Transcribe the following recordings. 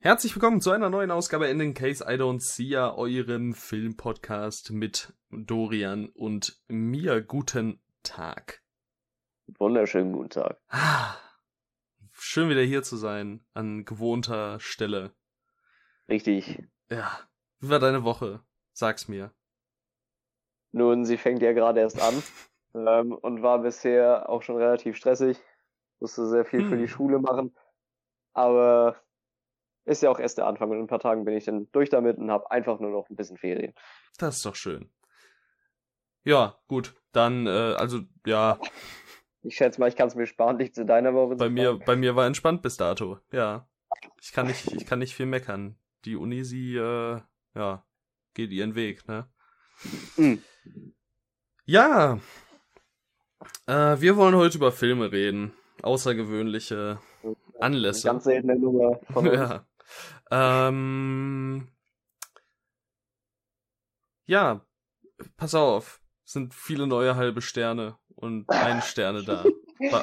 Herzlich willkommen zu einer neuen Ausgabe in den Case I Don't See Ya, eurem Filmpodcast mit Dorian und mir. Guten Tag. Wunderschönen guten Tag. Ah, Schön wieder hier zu sein, an gewohnter Stelle. Richtig. Ja. Wie war deine Woche? Sag's mir. Nun, sie fängt ja gerade erst an ähm, und war bisher auch schon relativ stressig. Musste sehr viel für die Hm. Schule machen. Aber ist ja auch erst der Anfang und in ein paar Tagen bin ich dann durch damit und habe einfach nur noch ein bisschen Ferien. Das ist doch schön. Ja, gut. Dann, äh, also, ja, Ich schätze mal, ich kann es mir sparen, dich zu deiner Woche bei zu mir, fragen. bei mir war entspannt bis dato. Ja. Ich kann nicht, ich kann nicht viel meckern. Die Uni, sie, äh, ja, geht ihren Weg, ne? Mhm. Ja. Äh, wir wollen heute über Filme reden. Außergewöhnliche Anlässe. Ganz seltene Nummer. Ja. Ähm, ja, pass auf. Es sind viele neue halbe Sterne und ein Sterne da.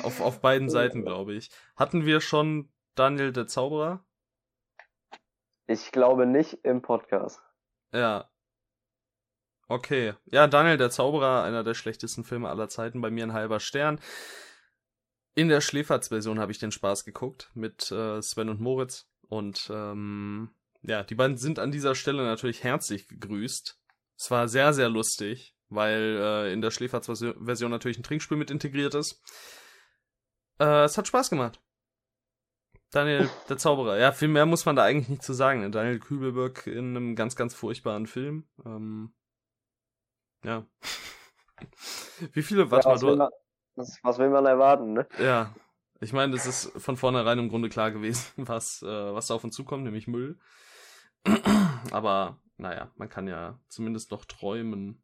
Auf, auf beiden Seiten, glaube ich. Hatten wir schon Daniel der Zauberer? Ich glaube nicht im Podcast. Ja. Okay. Ja, Daniel der Zauberer, einer der schlechtesten Filme aller Zeiten, bei mir ein halber Stern. In der Schläferz-Version habe ich den Spaß geguckt mit äh, Sven und Moritz. Und ähm, ja, die beiden sind an dieser Stelle natürlich herzlich gegrüßt. Es war sehr, sehr lustig, weil äh, in der Schläferz-Version natürlich ein Trinkspiel mit integriert ist. Äh, es hat Spaß gemacht. Daniel, der Zauberer. Ja, viel mehr muss man da eigentlich nicht zu sagen. ne? Daniel Kübelberg in einem ganz, ganz furchtbaren Film. Ähm, ja. Wie viele, warte ja, mal, was, will du, man, was will man erwarten, ne? ja. Ich meine, es ist von vornherein im Grunde klar gewesen, was, äh, was da auf uns zukommt, nämlich Müll. Aber, naja, man kann ja zumindest noch träumen.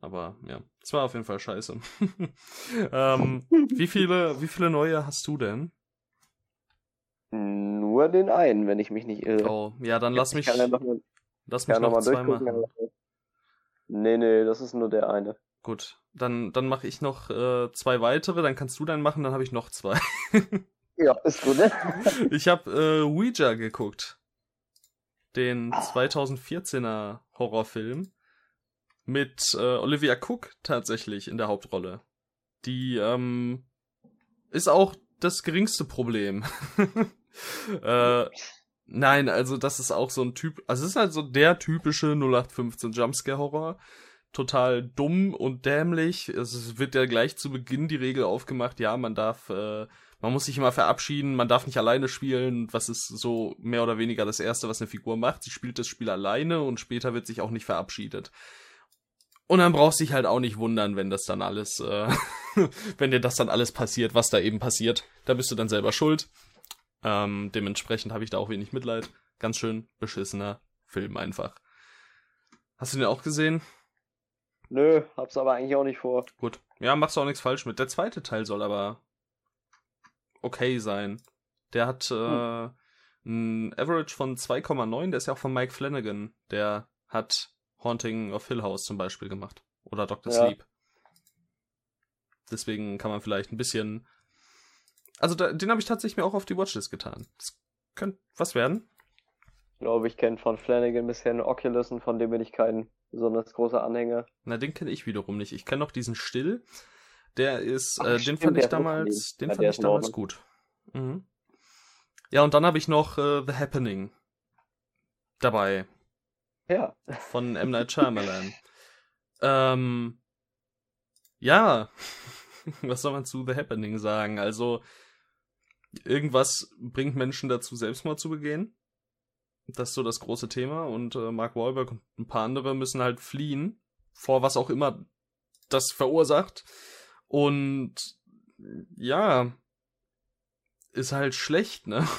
Aber ja, es war auf jeden Fall scheiße. ähm, wie viele, wie viele neue hast du denn? Nur den einen, wenn ich mich nicht irre. Oh, ja, dann lass ich mich, ja mal, lass mich noch mal zwei machen. Nee, nee, das ist nur der eine. Gut, dann, dann mache ich noch äh, zwei weitere, dann kannst du dann machen, dann habe ich noch zwei. Ja, ist gut, ne? ich habe äh, Ouija geguckt. Den 2014er Horrorfilm mit äh, Olivia Cook tatsächlich in der Hauptrolle. Die ähm, ist auch das geringste Problem. äh, nein, also das ist auch so ein Typ, also es ist halt so der typische 0815 Jumpscare Horror. Total dumm und dämlich. Es wird ja gleich zu Beginn die Regel aufgemacht, ja, man darf äh, man muss sich immer verabschieden, man darf nicht alleine spielen, was ist so mehr oder weniger das Erste, was eine Figur macht. Sie spielt das Spiel alleine und später wird sich auch nicht verabschiedet. Und dann brauchst du dich halt auch nicht wundern, wenn das dann alles, äh, wenn dir das dann alles passiert, was da eben passiert. Da bist du dann selber schuld. Ähm, dementsprechend habe ich da auch wenig Mitleid. Ganz schön beschissener Film einfach. Hast du den auch gesehen? Nö, hab's aber eigentlich auch nicht vor. Gut. Ja, machst du auch nichts falsch mit. Der zweite Teil soll aber okay sein. Der hat äh, ein Average von 2,9. Der ist ja auch von Mike Flanagan. Der hat Haunting of Hill House zum Beispiel gemacht. Oder Dr. Ja. Sleep. Deswegen kann man vielleicht ein bisschen. Also da, den habe ich tatsächlich mir auch auf die Watchlist getan. Das könnte was werden. Ich glaube, ich kenne von Flanagan bisher einen Oculus und von dem bin ich kein besonders großer Anhänger. Na, den kenne ich wiederum nicht. Ich kenne noch diesen Still. Der ist, Ach, äh, den stimmt, fand ich damals, den Ja, fand ich damals gut. Mhm. Ja, und dann habe ich noch äh, The Happening dabei Ja. von M. Night Shyamalan. ähm, ja, was soll man zu The Happening sagen? Also, irgendwas bringt Menschen dazu, Selbstmord zu begehen. Das ist so das große Thema. Und äh, Mark Wahlberg und ein paar andere müssen halt fliehen, vor was auch immer das verursacht. Und ja, ist halt schlecht, ne?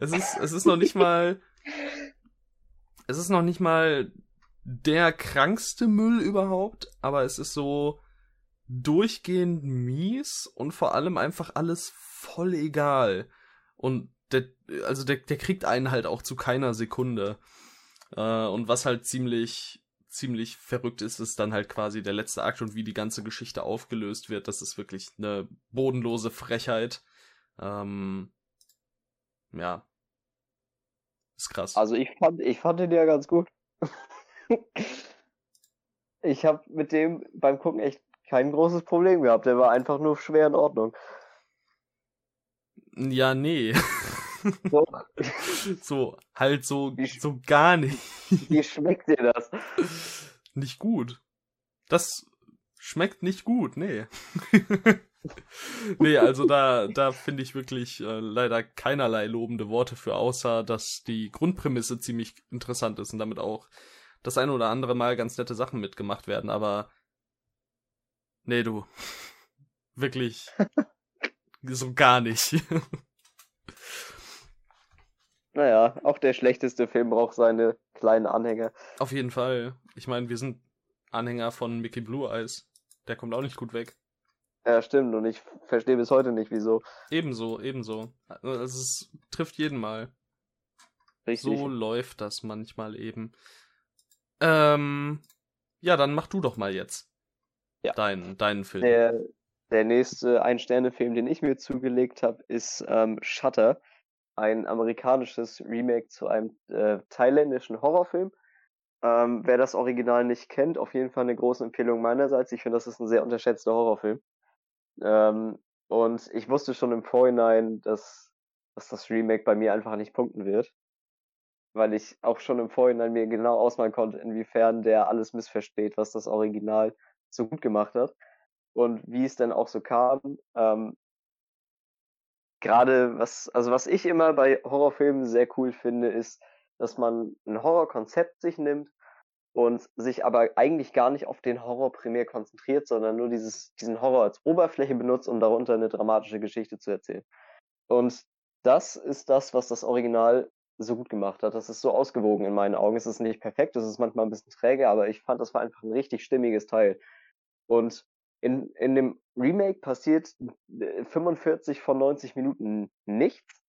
Es ist, es ist noch nicht mal, es ist noch nicht mal der krankste Müll überhaupt, aber es ist so durchgehend mies und vor allem einfach alles voll egal. Und der, also der, der kriegt einen halt auch zu keiner Sekunde. Äh, und was halt ziemlich, ziemlich verrückt ist, ist dann halt quasi der letzte Akt und wie die ganze Geschichte aufgelöst wird. Das ist wirklich eine bodenlose Frechheit. Ähm, ja. Ist krass. Also ich fand, ich fand den ja ganz gut. ich habe mit dem beim Gucken echt kein großes Problem gehabt. Der war einfach nur schwer in Ordnung. Ja, nee. So, so, halt so, Wie- so gar nicht. wie schmeckt dir das? Nicht gut. Das schmeckt nicht gut, nee. nee, also da, da finde ich wirklich äh, leider keinerlei lobende Worte für, außer dass die Grundprämisse ziemlich interessant ist und damit auch das eine oder andere Mal ganz nette Sachen mitgemacht werden, aber nee, du. Wirklich so gar nicht. Naja, auch der schlechteste Film braucht seine kleinen Anhänger. Auf jeden Fall. Ich meine, wir sind Anhänger von Mickey Blue Eyes. Der kommt auch nicht gut weg. Ja, stimmt. Und ich verstehe bis heute nicht, wieso. Ebenso, ebenso. Also es trifft jeden mal. Richtig. So läuft das manchmal eben. Ähm, ja, dann mach du doch mal jetzt. Ja. Deinen, deinen Film. Der, der nächste Ein-Sterne-Film, den ich mir zugelegt habe, ist ähm, Shutter. Ein amerikanisches Remake zu einem äh, thailändischen Horrorfilm. Ähm, wer das Original nicht kennt, auf jeden Fall eine große Empfehlung meinerseits. Ich finde, das ist ein sehr unterschätzter Horrorfilm. Ähm, und ich wusste schon im Vorhinein, dass, dass das Remake bei mir einfach nicht punkten wird. Weil ich auch schon im Vorhinein mir genau ausmalen konnte, inwiefern der alles missversteht, was das Original so gut gemacht hat. Und wie es dann auch so kam. Ähm, Gerade was, also was ich immer bei Horrorfilmen sehr cool finde, ist, dass man ein Horrorkonzept sich nimmt und sich aber eigentlich gar nicht auf den Horror primär konzentriert, sondern nur dieses, diesen Horror als Oberfläche benutzt, um darunter eine dramatische Geschichte zu erzählen. Und das ist das, was das Original so gut gemacht hat. Das ist so ausgewogen in meinen Augen. Es ist nicht perfekt, es ist manchmal ein bisschen träge, aber ich fand, das war einfach ein richtig stimmiges Teil. Und in, in dem Remake passiert äh, 45 von 90 Minuten nichts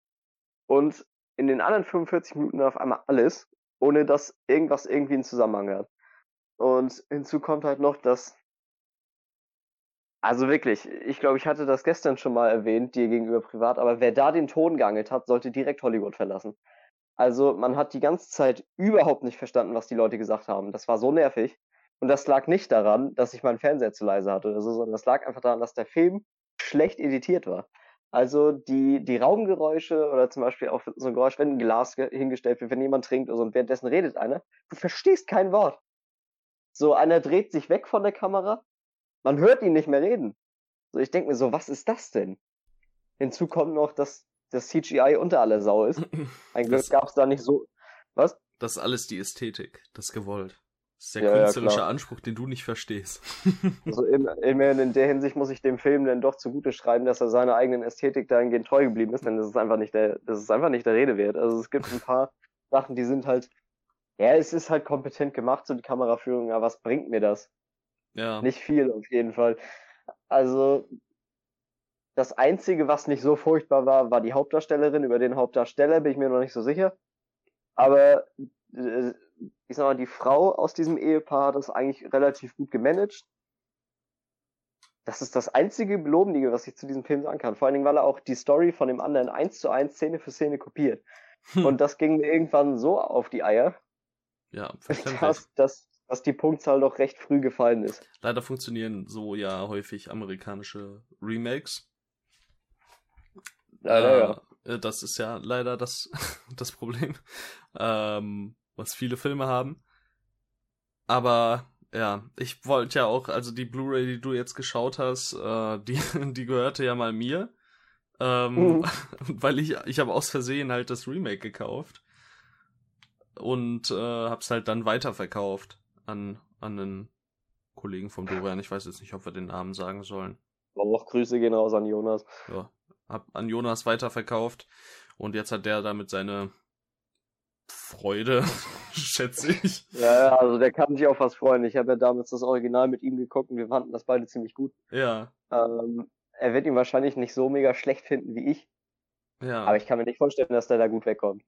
und in den anderen 45 Minuten auf einmal alles, ohne dass irgendwas irgendwie einen Zusammenhang hat. Und hinzu kommt halt noch, dass also wirklich, ich glaube, ich hatte das gestern schon mal erwähnt, dir gegenüber privat, aber wer da den Ton geangelt hat, sollte direkt Hollywood verlassen. Also man hat die ganze Zeit überhaupt nicht verstanden, was die Leute gesagt haben. Das war so nervig. Und das lag nicht daran, dass ich meinen Fernseher zu leise hatte oder so, sondern das lag einfach daran, dass der Film schlecht editiert war. Also die, die Raumgeräusche oder zum Beispiel auch so ein Geräusch, wenn ein Glas ge- hingestellt wird, wenn jemand trinkt oder so, und währenddessen redet einer, du verstehst kein Wort. So, einer dreht sich weg von der Kamera, man hört ihn nicht mehr reden. So, ich denke mir so, was ist das denn? Hinzu kommt noch, dass das CGI unter aller Sau ist. Ein Glück gab es da nicht so. Was? Das ist alles die Ästhetik. Das gewollt. Das ist der Ja, ja, künstlerische klar. Anspruch, den du nicht verstehst. Also immerhin in der Hinsicht muss ich dem Film dann doch zugute schreiben, dass er seiner eigenen Ästhetik dahingehend treu geblieben ist, denn das ist einfach nicht der, das ist einfach nicht der Rede wert. Also es gibt ein paar Sachen, die sind halt, ja, es ist halt kompetent gemacht, so die Kameraführung, aber was bringt mir das? ja. Nicht viel auf jeden Fall. Also das Einzige, was nicht so furchtbar war, war die Hauptdarstellerin. Über den Hauptdarsteller bin ich mir noch nicht so sicher. Aber äh, ich sag mal, die Frau aus diesem Ehepaar hat das eigentlich relativ gut gemanagt. Das ist das einzige Belobende, was ich zu diesem Film sagen kann. Vor allen Dingen, weil er auch die Story von dem anderen eins zu eins Szene für Szene kopiert. Hm. Und das ging mir irgendwann so auf die Eier, ja, dass, dass, dass die Punktzahl doch recht früh gefallen ist. Leider funktionieren so ja häufig amerikanische Remakes. Leider, ja. äh, äh, Das ist ja leider das, das Problem, ähm, was viele Filme haben. Aber ja, ich wollte ja auch, also die Blu-ray, die du jetzt geschaut hast, äh, die, die gehörte ja mal mir. Ähm, Mhm. weil ich, ich habe aus Versehen halt das Remake gekauft. Und äh, hab's halt dann weiterverkauft an, an einen Kollegen vom Dorian. Ich weiß jetzt nicht, ob wir den Namen sagen sollen. Auch Grüße gehen raus an Jonas. ja, hab an Jonas weiterverkauft und jetzt hat der damit seine Freude, schätze ich. Ja, ja, also der kann sich auf was freuen. Ich habe ja damals das Original mit ihm geguckt und wir fanden das beide ziemlich gut. Ja, Ähm, er wird ihn wahrscheinlich nicht so mega schlecht finden wie ich, ja. aber ich kann mir nicht vorstellen, dass der da gut wegkommt.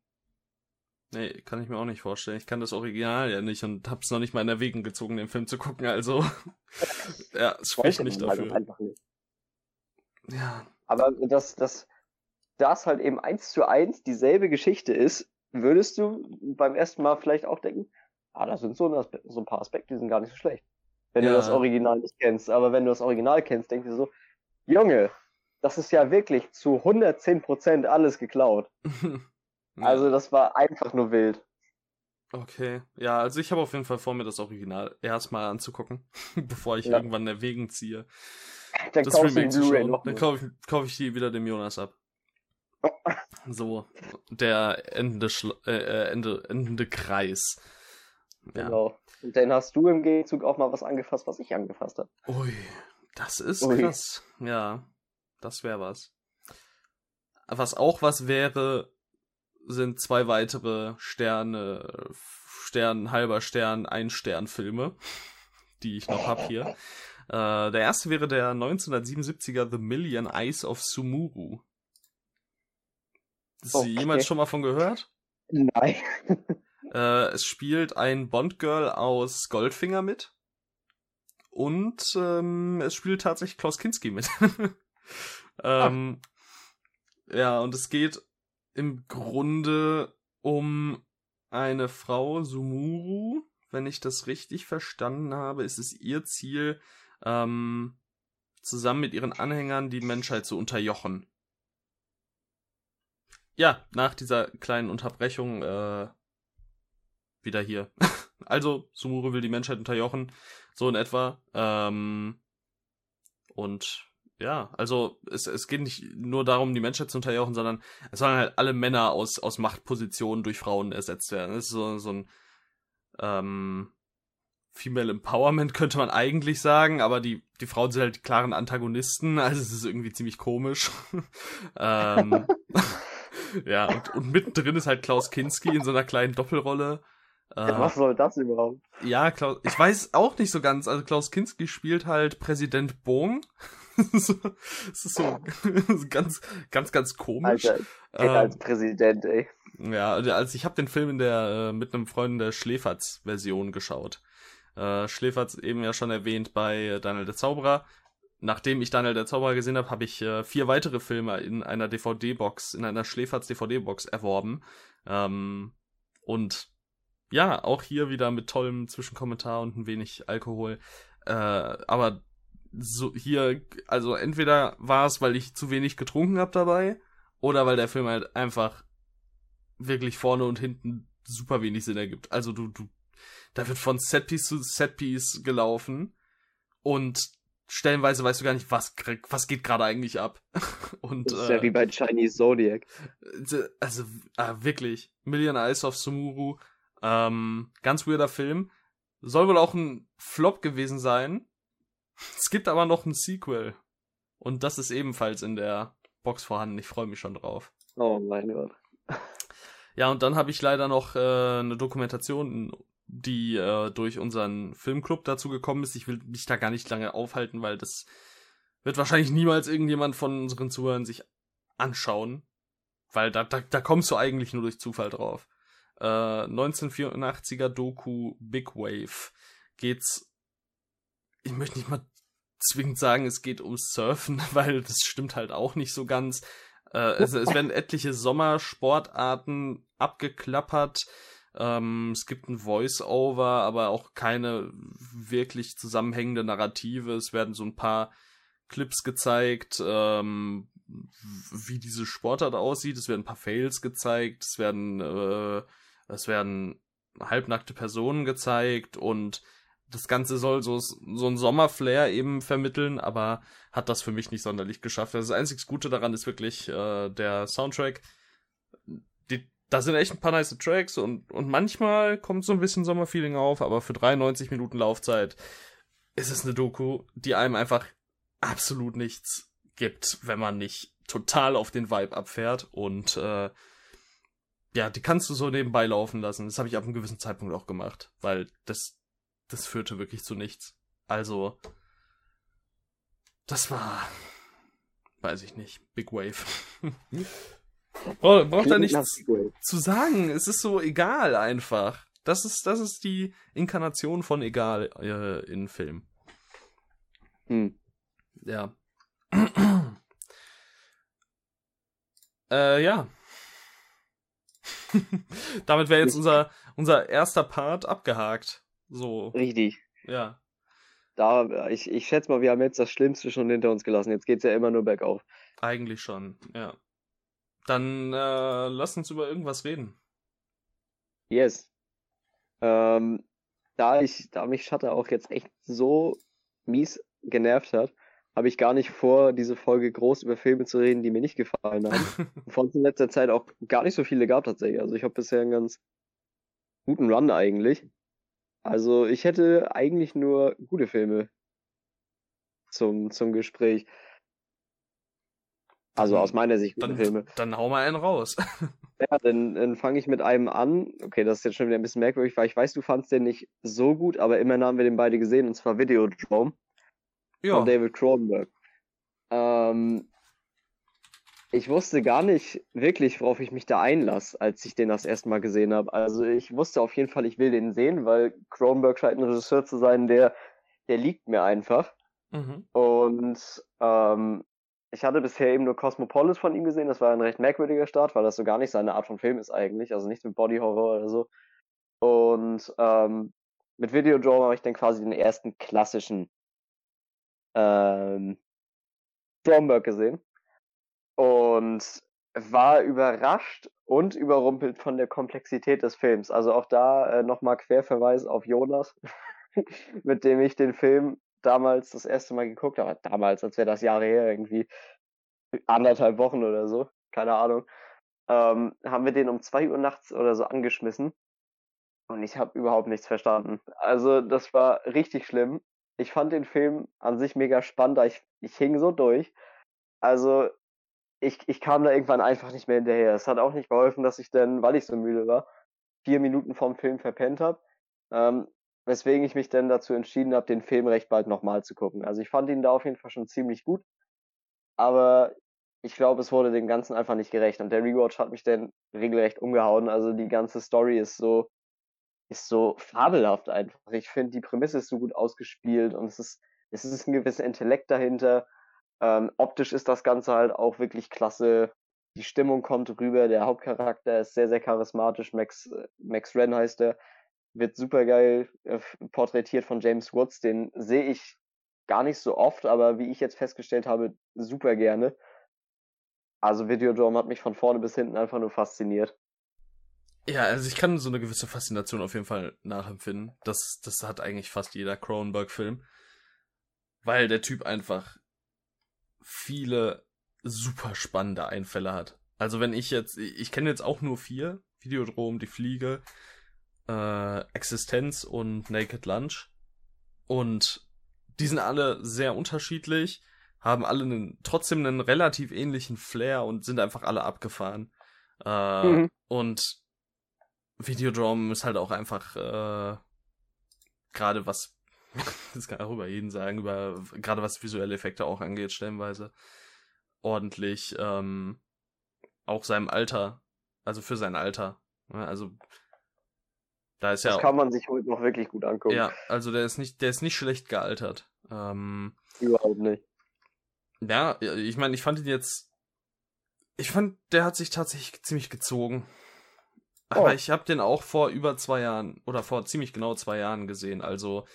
nee, kann ich mir auch nicht vorstellen. Ich kann das Original ja nicht und hab's noch nicht mal in Erwägung gezogen, den Film zu gucken, also ja, es spricht nicht halt dafür. einfach nicht. Ja, Aber dass das, das halt eben eins zu eins dieselbe Geschichte ist, würdest du beim ersten Mal vielleicht auch denken, ah, da sind so ein, paar Aspekte, die sind gar nicht so schlecht. Wenn ja. du das Original nicht kennst. Aber wenn du das Original kennst, denkst du so, Junge, das ist ja wirklich zu 110% alles geklaut. ja. Also das war einfach nur wild. Okay, ja, also ich habe auf jeden Fall vor, mir das Original erstmal anzugucken, bevor ich ja. irgendwann Erwägen ziehe. Dann das Remake schauen. Dann kaufe ich, kauf ich die wieder dem Jonas ab. So, der endende, Schla äh, äh, Ende, endende Kreis. Ja. Genau. Und dann hast du im Gegenzug auch mal was angefasst, was ich angefasst habe. Ui, das ist Ui. krass. Ja, das wäre was. Was auch was wäre, sind zwei weitere Sterne, Stern, halber Stern, ein Stern Filme, die ich noch hab hier. Äh, der erste wäre der 1977er The Million Eyes of Sumuru. Hast okay. jemals schon mal von gehört? Nein. äh, es spielt ein Bond-Girl aus Goldfinger mit. Und ähm, es spielt tatsächlich Klaus Kinski mit. ähm, ja, und es geht im Grunde um eine Frau, Sumuru. Wenn ich das richtig verstanden habe, ist es ihr Ziel, ähm, zusammen mit ihren Anhängern die Menschheit zu unterjochen. Ja, nach dieser kleinen Unterbrechung äh, wieder hier. also, Sumuru will die Menschheit unterjochen, so in etwa. Ähm, und ja, also es, es geht nicht nur darum, die Menschheit zu unterjochen, sondern es sollen halt alle Männer aus, aus Machtpositionen durch Frauen ersetzt werden. Das ist so, so ein ähm, Female Empowerment, könnte man eigentlich sagen, aber die, die Frauen sind halt die klaren Antagonisten, also es ist irgendwie ziemlich komisch. ähm, ja, und, und mittendrin ist halt Klaus Kinski in so einer kleinen Doppelrolle. Äh, was soll das überhaupt? Ja, Klaus, ich weiß auch nicht so ganz. Also Klaus Kinski spielt halt Präsident Bong. so, das ist so ganz, ganz, ganz komisch. Alter, ähm, als Präsident, ey. Ja, also ich habe den Film in der äh, mit einem Freund der Schläferz-Version geschaut. Äh, Schläferz eben ja schon erwähnt bei Daniel der Zauberer. Nachdem ich Daniel der Zauberer gesehen habe, habe ich äh, vier weitere Filme in einer DVD-Box, in einer Schläferz DVD-Box erworben. Ähm, und ja, auch hier wieder mit tollem Zwischenkommentar und ein wenig Alkohol. Äh, aber so hier, also entweder war es, weil ich zu wenig getrunken habe dabei, oder weil der Film halt einfach wirklich vorne und hinten super wenig Sinn ergibt. Also du, du, da wird von Setpiece zu Setpiece gelaufen und stellenweise weißt du gar nicht, was, was geht gerade eigentlich ab. und, das ist äh, ja wie bei Chinese Zodiac. Also, äh, wirklich. Million Eyes of Sumuru, ähm, ganz weirder Film. Soll wohl auch ein Flop gewesen sein. Es gibt aber noch ein Sequel. Und das ist ebenfalls in der Box vorhanden. Ich freue mich schon drauf. Oh mein Gott. Ja, und dann habe ich leider noch äh, eine Dokumentation, die äh, durch unseren Filmclub dazu gekommen ist. Ich will mich da gar nicht lange aufhalten, weil das wird wahrscheinlich niemals irgendjemand von unseren Zuhörern sich anschauen. Weil da, da, da kommst du eigentlich nur durch Zufall drauf. Äh, 1984er Doku Big Wave geht's ich möchte nicht mal zwingend sagen, es geht ums Surfen, weil das stimmt halt auch nicht so ganz. Äh, also es werden etliche Sommersportarten abgeklappert. Ähm, es gibt ein Voice-Over, aber auch keine wirklich zusammenhängende Narrative. Es werden so ein paar Clips gezeigt, ähm, wie diese Sportart aussieht. Es werden ein paar Fails gezeigt. Es werden, äh, es werden halbnackte Personen gezeigt und das Ganze soll so, so ein Sommerflair eben vermitteln, aber hat das für mich nicht sonderlich geschafft. Das einzig Gute daran ist wirklich äh, der Soundtrack. Da sind echt ein paar nice Tracks und, und manchmal kommt so ein bisschen Sommerfeeling auf, aber für 93 Minuten Laufzeit ist es eine Doku, die einem einfach absolut nichts gibt, wenn man nicht total auf den Vibe abfährt und äh, ja, die kannst du so nebenbei laufen lassen. Das habe ich ab einem gewissen Zeitpunkt auch gemacht, weil das das führte wirklich zu nichts. Also, das war, weiß ich nicht, Big Wave. Braucht brauch da nichts zu sagen. Es ist so egal einfach. Das ist, das ist die Inkarnation von egal äh, in Film. Hm. Ja. äh, ja. Damit wäre jetzt unser, unser erster Part abgehakt. So. Richtig. Ja. Da, ich, ich schätze mal, wir haben jetzt das Schlimmste schon hinter uns gelassen. Jetzt geht's ja immer nur bergauf. Eigentlich schon, ja. Dann äh, lass uns über irgendwas reden. Yes. Ähm, da ich, da mich Shutter auch jetzt echt so mies genervt hat, habe ich gar nicht vor, diese Folge groß über Filme zu reden, die mir nicht gefallen haben. Von in letzter Zeit auch gar nicht so viele gab tatsächlich. Also ich habe bisher einen ganz guten Run eigentlich. Also ich hätte eigentlich nur gute Filme zum, zum Gespräch. Also aus meiner Sicht gute Dann, Filme. dann hau mal einen raus. Ja, dann, dann fange ich mit einem an. Okay, das ist jetzt schon wieder ein bisschen merkwürdig, weil ich weiß, du fandst den nicht so gut, aber immerhin haben wir den beide gesehen, und zwar Videodrome ja. von David Cronenberg. Ähm, ich wusste gar nicht wirklich, worauf ich mich da einlasse, als ich den das erste Mal gesehen habe. Also ich wusste auf jeden Fall, ich will den sehen, weil Cronenberg scheint ein Regisseur zu sein, der, der liegt mir einfach. Mhm. Und ähm, ich hatte bisher eben nur Cosmopolis von ihm gesehen. Das war ein recht merkwürdiger Start, weil das so gar nicht seine Art von Film ist eigentlich. Also nichts mit Body Horror oder so. Und ähm, mit Videodrome habe ich dann quasi den ersten klassischen ähm, Stromberg gesehen. Und war überrascht und überrumpelt von der Komplexität des Films. Also auch da äh, nochmal Querverweis auf Jonas, mit dem ich den Film damals das erste Mal geguckt habe. Damals, als wäre das Jahre her, irgendwie anderthalb Wochen oder so, keine Ahnung. Ähm, haben wir den um zwei Uhr nachts oder so angeschmissen. Und ich habe überhaupt nichts verstanden. Also das war richtig schlimm. Ich fand den Film an sich mega spannend, ich, ich hing so durch. Also ich, ich kam da irgendwann einfach nicht mehr hinterher. Es hat auch nicht geholfen, dass ich dann, weil ich so müde war, vier Minuten vom Film verpennt habe. Ähm, weswegen ich mich dann dazu entschieden habe, den Film recht bald nochmal zu gucken. Also ich fand ihn da auf jeden Fall schon ziemlich gut. Aber ich glaube, es wurde dem Ganzen einfach nicht gerecht. Und der Rewatch hat mich dann regelrecht umgehauen. Also die ganze Story ist so, ist so fabelhaft einfach. Ich finde, die Prämisse ist so gut ausgespielt und es ist, es ist ein gewisser Intellekt dahinter. Ähm, optisch ist das Ganze halt auch wirklich klasse. Die Stimmung kommt rüber. Der Hauptcharakter ist sehr, sehr charismatisch. Max, Max Wren heißt er. Wird super geil äh, porträtiert von James Woods. Den sehe ich gar nicht so oft, aber wie ich jetzt festgestellt habe, super gerne. Also Videodrome hat mich von vorne bis hinten einfach nur fasziniert. Ja, also ich kann so eine gewisse Faszination auf jeden Fall nachempfinden. Das, das hat eigentlich fast jeder Cronenberg-Film. Weil der Typ einfach viele super spannende Einfälle hat. Also wenn ich jetzt, ich kenne jetzt auch nur vier, Videodrom, die Fliege, äh, Existenz und Naked Lunch. Und die sind alle sehr unterschiedlich, haben alle einen, trotzdem einen relativ ähnlichen Flair und sind einfach alle abgefahren. Äh, mhm. Und Videodrome ist halt auch einfach äh, gerade was das kann auch über jeden sagen, über gerade was visuelle Effekte auch angeht, stellenweise ordentlich, ähm, auch seinem Alter, also für sein Alter. Ne? Also da ist das ja. kann man sich heute noch wirklich gut angucken. Ja, also der ist nicht, der ist nicht schlecht gealtert. Ähm, Überhaupt nicht. Ja, ich meine, ich fand ihn jetzt. Ich fand, der hat sich tatsächlich ziemlich gezogen. Aber oh. ich habe den auch vor über zwei Jahren oder vor ziemlich genau zwei Jahren gesehen. Also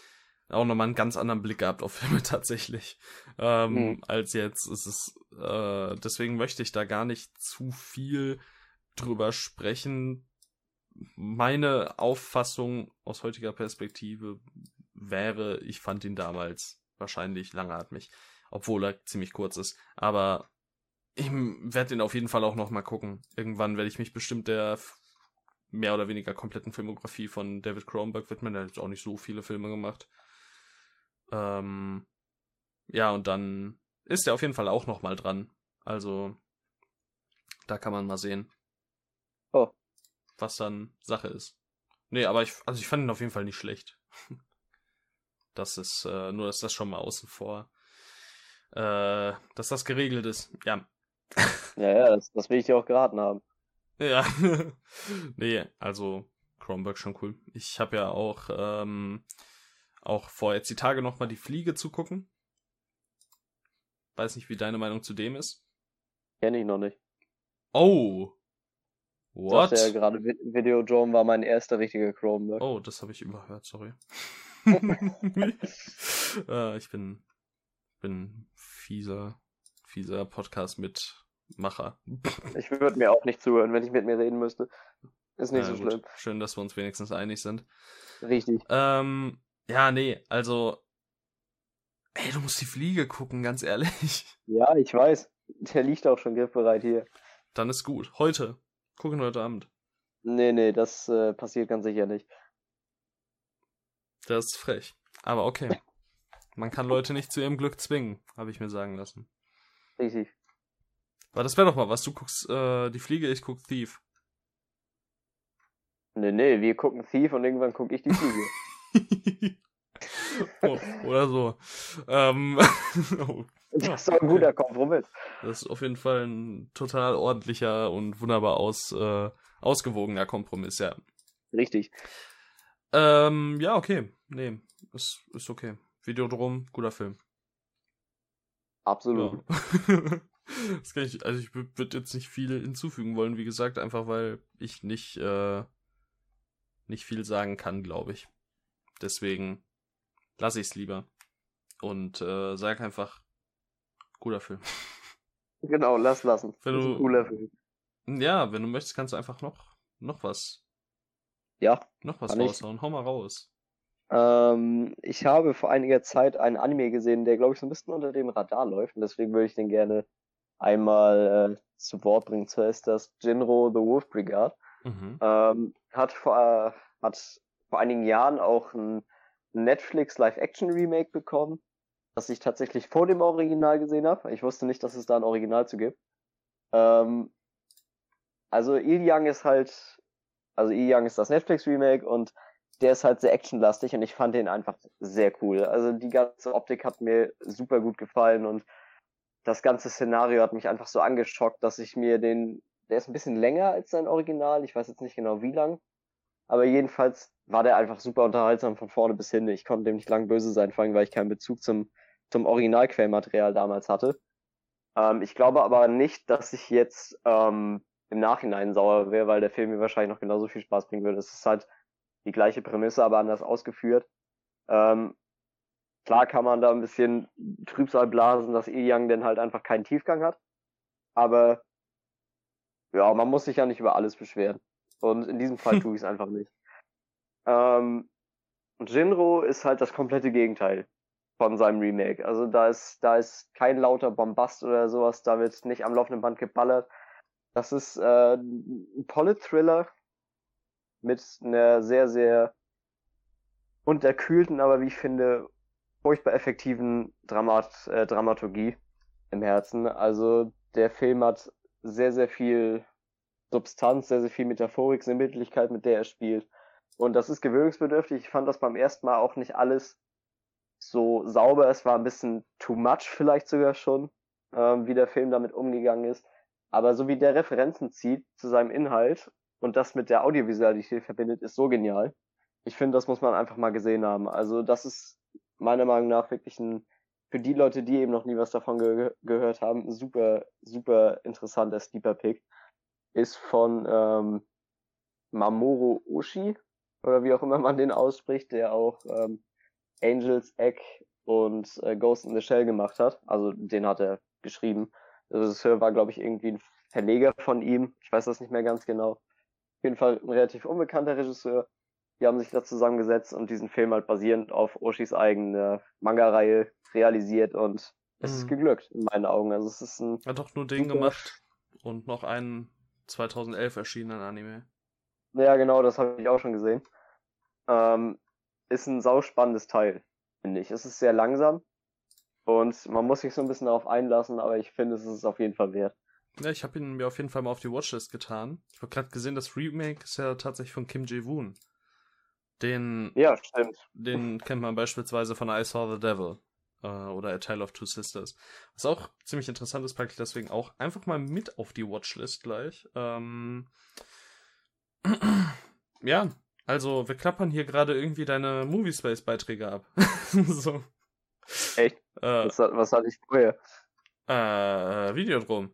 auch nochmal einen ganz anderen Blick gehabt auf Filme tatsächlich ähm, mhm. als jetzt. Es ist, äh, deswegen möchte ich da gar nicht zu viel drüber sprechen. Meine Auffassung aus heutiger Perspektive wäre, ich fand ihn damals wahrscheinlich langatmig, obwohl er ziemlich kurz ist. Aber ich werde ihn auf jeden Fall auch nochmal gucken. Irgendwann werde ich mich bestimmt der mehr oder weniger kompletten Filmografie von David Cronenberg widmen. Er hat jetzt auch nicht so viele Filme gemacht. Ähm, ja, und dann ist er auf jeden Fall auch noch mal dran. Also, da kann man mal sehen. Oh. Was dann Sache ist. Nee, aber ich, also ich fand ihn auf jeden Fall nicht schlecht. Das ist, äh, nur dass das schon mal außen vor, äh, dass das geregelt ist. Ja. Ja, ja, das, das will ich dir auch geraten haben. Ja. nee, also Chromberg schon cool. Ich habe ja auch ähm, auch vor jetzt die Tage nochmal die Fliege zu gucken. Weiß nicht, wie deine Meinung zu dem ist. Kenne ich noch nicht. Oh. What? Ja, gerade Vi- Videodrome war mein erster richtiger Chromebook. Oh, das habe ich überhört, sorry. äh, ich bin, bin fieser, fieser Podcast mitmacher. Ich würde mir auch nicht zuhören, wenn ich mit mir reden müsste. Ist nicht Na so gut, schlimm. Schön, dass wir uns wenigstens einig sind. Richtig. Ähm, ja, nee, also. Ey, du musst die Fliege gucken, ganz ehrlich. Ja, ich weiß. Der liegt auch schon griffbereit hier. Dann ist gut. Heute. Gucken heute Abend. Nee, nee, das äh, passiert ganz sicher nicht. Das ist frech. Aber okay. Man kann Leute nicht zu ihrem Glück zwingen, habe ich mir sagen lassen. Richtig. Aber das wäre doch mal was. Du guckst äh, die Fliege, ich guck Thief. Nee, nee, wir gucken Thief und irgendwann gucke ich die Fliege. oh, oder so. Ähm, oh, Das ist doch ein guter Kompromiss. das ist auf jeden Fall ein total ordentlicher und wunderbar aus, äh, ausgewogener Kompromiss, ja. Richtig. Ähm, ja, okay. Nee, ist, ist okay. Videodrom, guter Film. Absolut. Ja. das kann ich, also ich würde jetzt nicht viel hinzufügen wollen, wie gesagt, einfach weil ich nicht, äh, nicht viel sagen kann, glaube ich. Deswegen lasse ich es lieber. Und äh, sag einfach, guter Film. Genau, lass lassen. Wenn das ist ein cooler Film. Ja, wenn du möchtest, kannst du einfach noch, noch was, Ja. noch was ich. raushauen. Hau mal raus. Ähm, ich habe vor einiger Zeit einen Anime gesehen, der, glaube ich, so ein bisschen unter dem Radar läuft. Und deswegen würde ich den gerne einmal äh, zu Wort bringen. Zuerst das Jinro The Wolf Brigade. Mhm. Ähm, hat, vor, äh, hat vor einigen Jahren auch ein Netflix Live-Action-Remake bekommen, das ich tatsächlich vor dem Original gesehen habe. Ich wusste nicht, dass es da ein Original zu gibt. Ähm, also Il Yang ist halt, also Il Yang ist das Netflix-Remake und der ist halt sehr actionlastig und ich fand den einfach sehr cool. Also die ganze Optik hat mir super gut gefallen und das ganze Szenario hat mich einfach so angeschockt, dass ich mir den, der ist ein bisschen länger als sein Original, ich weiß jetzt nicht genau wie lang, aber jedenfalls war der einfach super unterhaltsam von vorne bis hin. Ich konnte dem nicht lang böse sein, vor allem weil ich keinen Bezug zum, zum Originalquellmaterial damals hatte. Ähm, ich glaube aber nicht, dass ich jetzt ähm, im Nachhinein sauer wäre, weil der Film mir wahrscheinlich noch genauso viel Spaß bringen würde. Es ist halt die gleiche Prämisse, aber anders ausgeführt. Ähm, klar kann man da ein bisschen Trübsal blasen, dass E Young denn halt einfach keinen Tiefgang hat. Aber ja, man muss sich ja nicht über alles beschweren. Und in diesem Fall tue ich es einfach nicht. Ähm, Jinro ist halt das komplette Gegenteil von seinem Remake. Also da ist, da ist kein lauter Bombast oder sowas, da wird nicht am laufenden Band geballert. Das ist äh, ein Polit-Thriller mit einer sehr, sehr unterkühlten, aber wie ich finde, furchtbar effektiven Dramat äh, Dramaturgie im Herzen. Also der Film hat sehr, sehr viel Substanz, sehr, sehr viel Metaphorik, Sinnbildlichkeit, mit der er spielt. Und das ist gewöhnungsbedürftig. Ich fand das beim ersten Mal auch nicht alles so sauber. Es war ein bisschen too much vielleicht sogar schon, ähm, wie der Film damit umgegangen ist. Aber so wie der Referenzen zieht zu seinem Inhalt und das mit der Audiovisualität verbindet, ist so genial. Ich finde, das muss man einfach mal gesehen haben. Also das ist meiner Meinung nach wirklich ein, für die Leute, die eben noch nie was davon ge gehört haben, super, super interessanter Sleeper Pick. Ist von ähm, Mamoru Oshii, oder wie auch immer man den ausspricht, der auch ähm, Angels Egg und äh, Ghost in the Shell gemacht hat. Also den hat er geschrieben. Der Regisseur war, glaube ich, irgendwie ein Verleger von ihm. Ich weiß das nicht mehr ganz genau. Auf jeden Fall ein relativ unbekannter Regisseur. Die haben sich da zusammengesetzt und diesen Film halt basierend auf Oshis eigene Manga-Reihe realisiert und es ist Mhm. geglückt, in meinen Augen. Also es ist ein, Hat doch nur den gemacht und noch einen 2011 erschienenen Anime. ja genau, das habe ich auch schon gesehen. Ähm, ist ein sauspannendes Teil, finde ich. Es ist sehr langsam und man muss sich so ein bisschen darauf einlassen, aber ich finde, es ist auf jeden Fall wert. Ja, ich habe ihn mir auf jeden Fall mal auf die Watchlist getan. Ich habe gerade gesehen, das Remake ist ja tatsächlich von Kim Jae-woon. Den, Ja, stimmt. den kennt man beispielsweise von I Saw the Devil äh, oder A Tale of Two Sisters. Was auch ziemlich interessant ist, packe ich deswegen auch einfach mal mit auf die Watchlist gleich. Ähm, ja, also wir klappern hier gerade irgendwie deine Moviespace-Beiträge ab. so. Echt? Äh, Was, was hatte ich vorher? äh, Videodrom.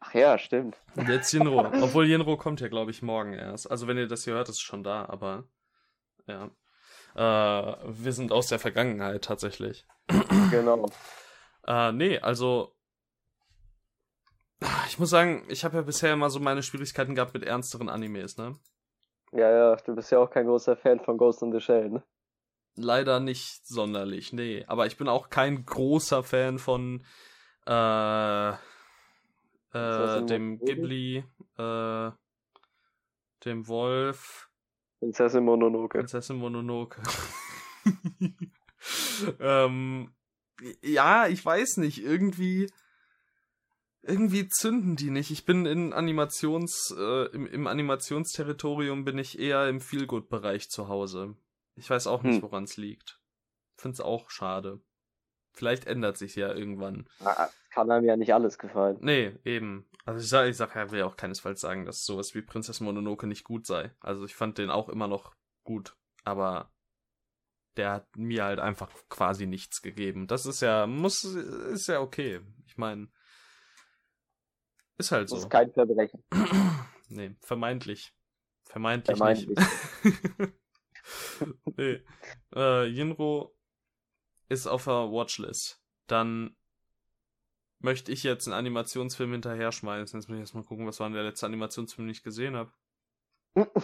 Ach ja, stimmt. Und jetzt Jinro. Obwohl Jinro kommt ja, glaube ich, morgen erst. Also wenn ihr das hier hört, ist es schon da, aber ja. Äh, wir sind aus der Vergangenheit tatsächlich. Genau. Äh, nee, also ich muss sagen, ich habe ja bisher immer so meine Schwierigkeiten gehabt mit ernsteren Animes, ne? Ja, ja, du bist ja auch kein großer Fan von Ghost in the Shell, ne? Leider nicht sonderlich, nee. Aber ich bin auch kein großer Fan von äh, äh, dem Ghibli, äh, dem Wolf. Prinzessin Mononoke. Prinzessin Mononoke. ähm, ja, ich weiß nicht, irgendwie irgendwie zünden die nicht. Ich bin in Animations, äh, im, im Animationsterritorium bin ich eher im Feelgood-Bereich zu Hause. Ich weiß auch nicht, Hm. woran es liegt. Find's auch schade. Vielleicht ändert sich ja irgendwann. Ah, Kann einem ja nicht alles gefallen. Nee, eben. Also ich sag, ich sag, ja, will ja auch keinesfalls sagen, dass sowas wie Prinzessin Mononoke nicht gut sei. Also ich fand den auch immer noch gut, aber der hat mir halt einfach quasi nichts gegeben. Das ist ja, muss, ist ja okay. Ich meine, ist halt Das so. ist kein Verbrechen. nee, vermeintlich. Vermeintlich, Vermeintlich. nicht. nee. Äh, Yinro ist auf der Watchlist. Dann möchte ich jetzt einen Animationsfilm hinterher schmeißen. Jetzt muss ich erstmal gucken, was war denn der letzte Animationsfilm, den ich gesehen habe.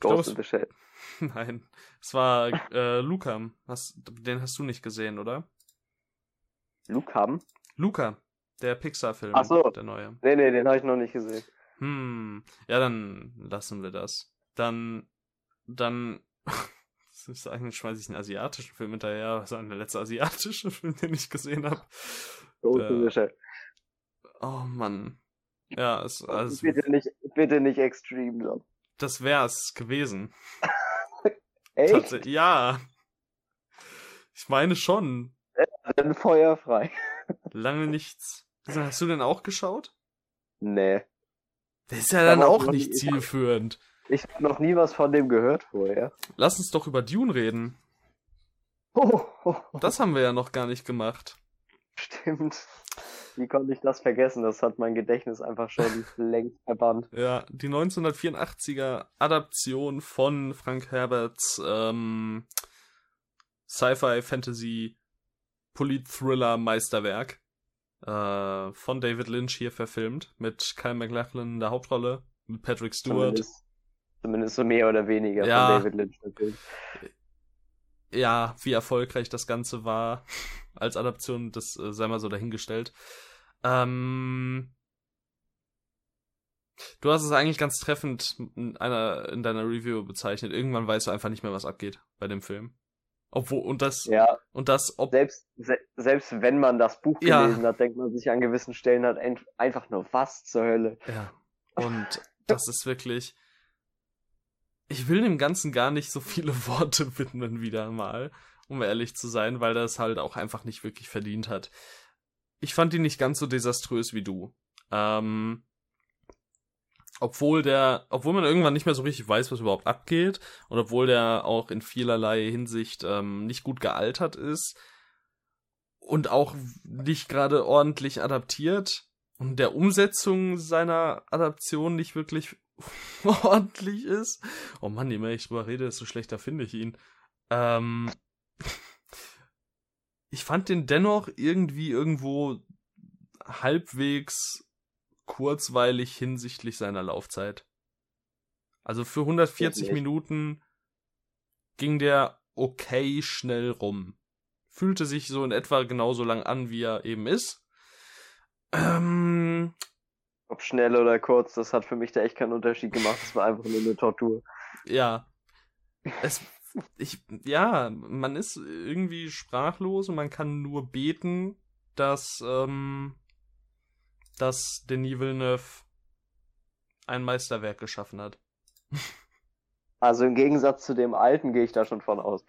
Ghost in the Shell. Nein. Es war äh, Luca. Hast, den hast du nicht gesehen, oder? Haben? Luca, der Pixar-Film. Ach so. Der neue. Nee, nee, den habe ich noch nicht gesehen. Hm, ja, dann lassen wir das. Dann, dann, das ist eigentlich, schmeiße ich einen asiatischen Film hinterher. Was war der letzte asiatische Film, den ich gesehen habe? Ghost Äh. Oh Mann. Ja, es, also, bitte nicht, bitte nicht Extreme Job. das wär's gewesen. Echt? Ja. Ich meine schon. Dann feuerfrei. Lange nichts. Hast du denn auch geschaut? Nee. Der ist ja dann auch nicht zielführend. Ich habe noch nie was von dem gehört vorher. Lass uns doch über Dune reden. Oh, oh, oh, Das haben wir ja noch gar nicht gemacht. stimmt. Wie konnte ich das vergessen? Das hat mein Gedächtnis einfach schon längst verbannt. Ja, die 1984er Adaption von Frank Herberts ähm, Sci-Fi Fantasy Polit-Thriller Meisterwerk äh, von David Lynch hier verfilmt mit Kyle MacLachlan in der Hauptrolle, mit Patrick Stewart. Zumindest, zumindest so mehr oder weniger Ja. von David Lynch natürlich. Ja, wie erfolgreich das Ganze war als Adaption, das äh, sei mal so dahingestellt. Ähm, du hast es eigentlich ganz treffend in, einer, in deiner Review bezeichnet. Irgendwann weißt du einfach nicht mehr, was abgeht bei dem Film. Obwohl, und das, Ja, und das, ob, selbst, se selbst wenn man das Buch Ja. gelesen hat, denkt man sich an gewissen Stellen halt ein einfach nur, was zur Hölle. ja. Und das ist wirklich, ich will dem Ganzen gar nicht so viele Worte widmen wieder mal, um ehrlich zu sein, weil das halt auch einfach nicht wirklich verdient hat. Ich fand ihn nicht ganz so desaströs wie du. Ähm, obwohl der, obwohl man irgendwann nicht mehr so richtig weiß, was überhaupt abgeht, und obwohl der auch in vielerlei Hinsicht ähm, nicht gut gealtert ist und auch nicht gerade ordentlich adaptiert und der Umsetzung seiner Adaption nicht wirklich ordentlich ist. Oh Mann, je mehr ich drüber rede, desto schlechter finde ich ihn. Ähm, ich fand den dennoch irgendwie irgendwo halbwegs kurzweilig hinsichtlich seiner Laufzeit. Also für 140 Wirklich? Minuten ging der okay schnell rum. Fühlte sich so in etwa genauso lang an, wie er eben ist. Ähm, Ob schnell oder kurz, das hat für mich da echt keinen Unterschied gemacht. Das war einfach nur eine Tortur. ja. Es, ich, ja, man ist irgendwie sprachlos und man kann nur beten, dass, ähm, dass Denis Villeneuve ein Meisterwerk geschaffen hat. Also im Gegensatz zu dem alten gehe ich da schon von aus.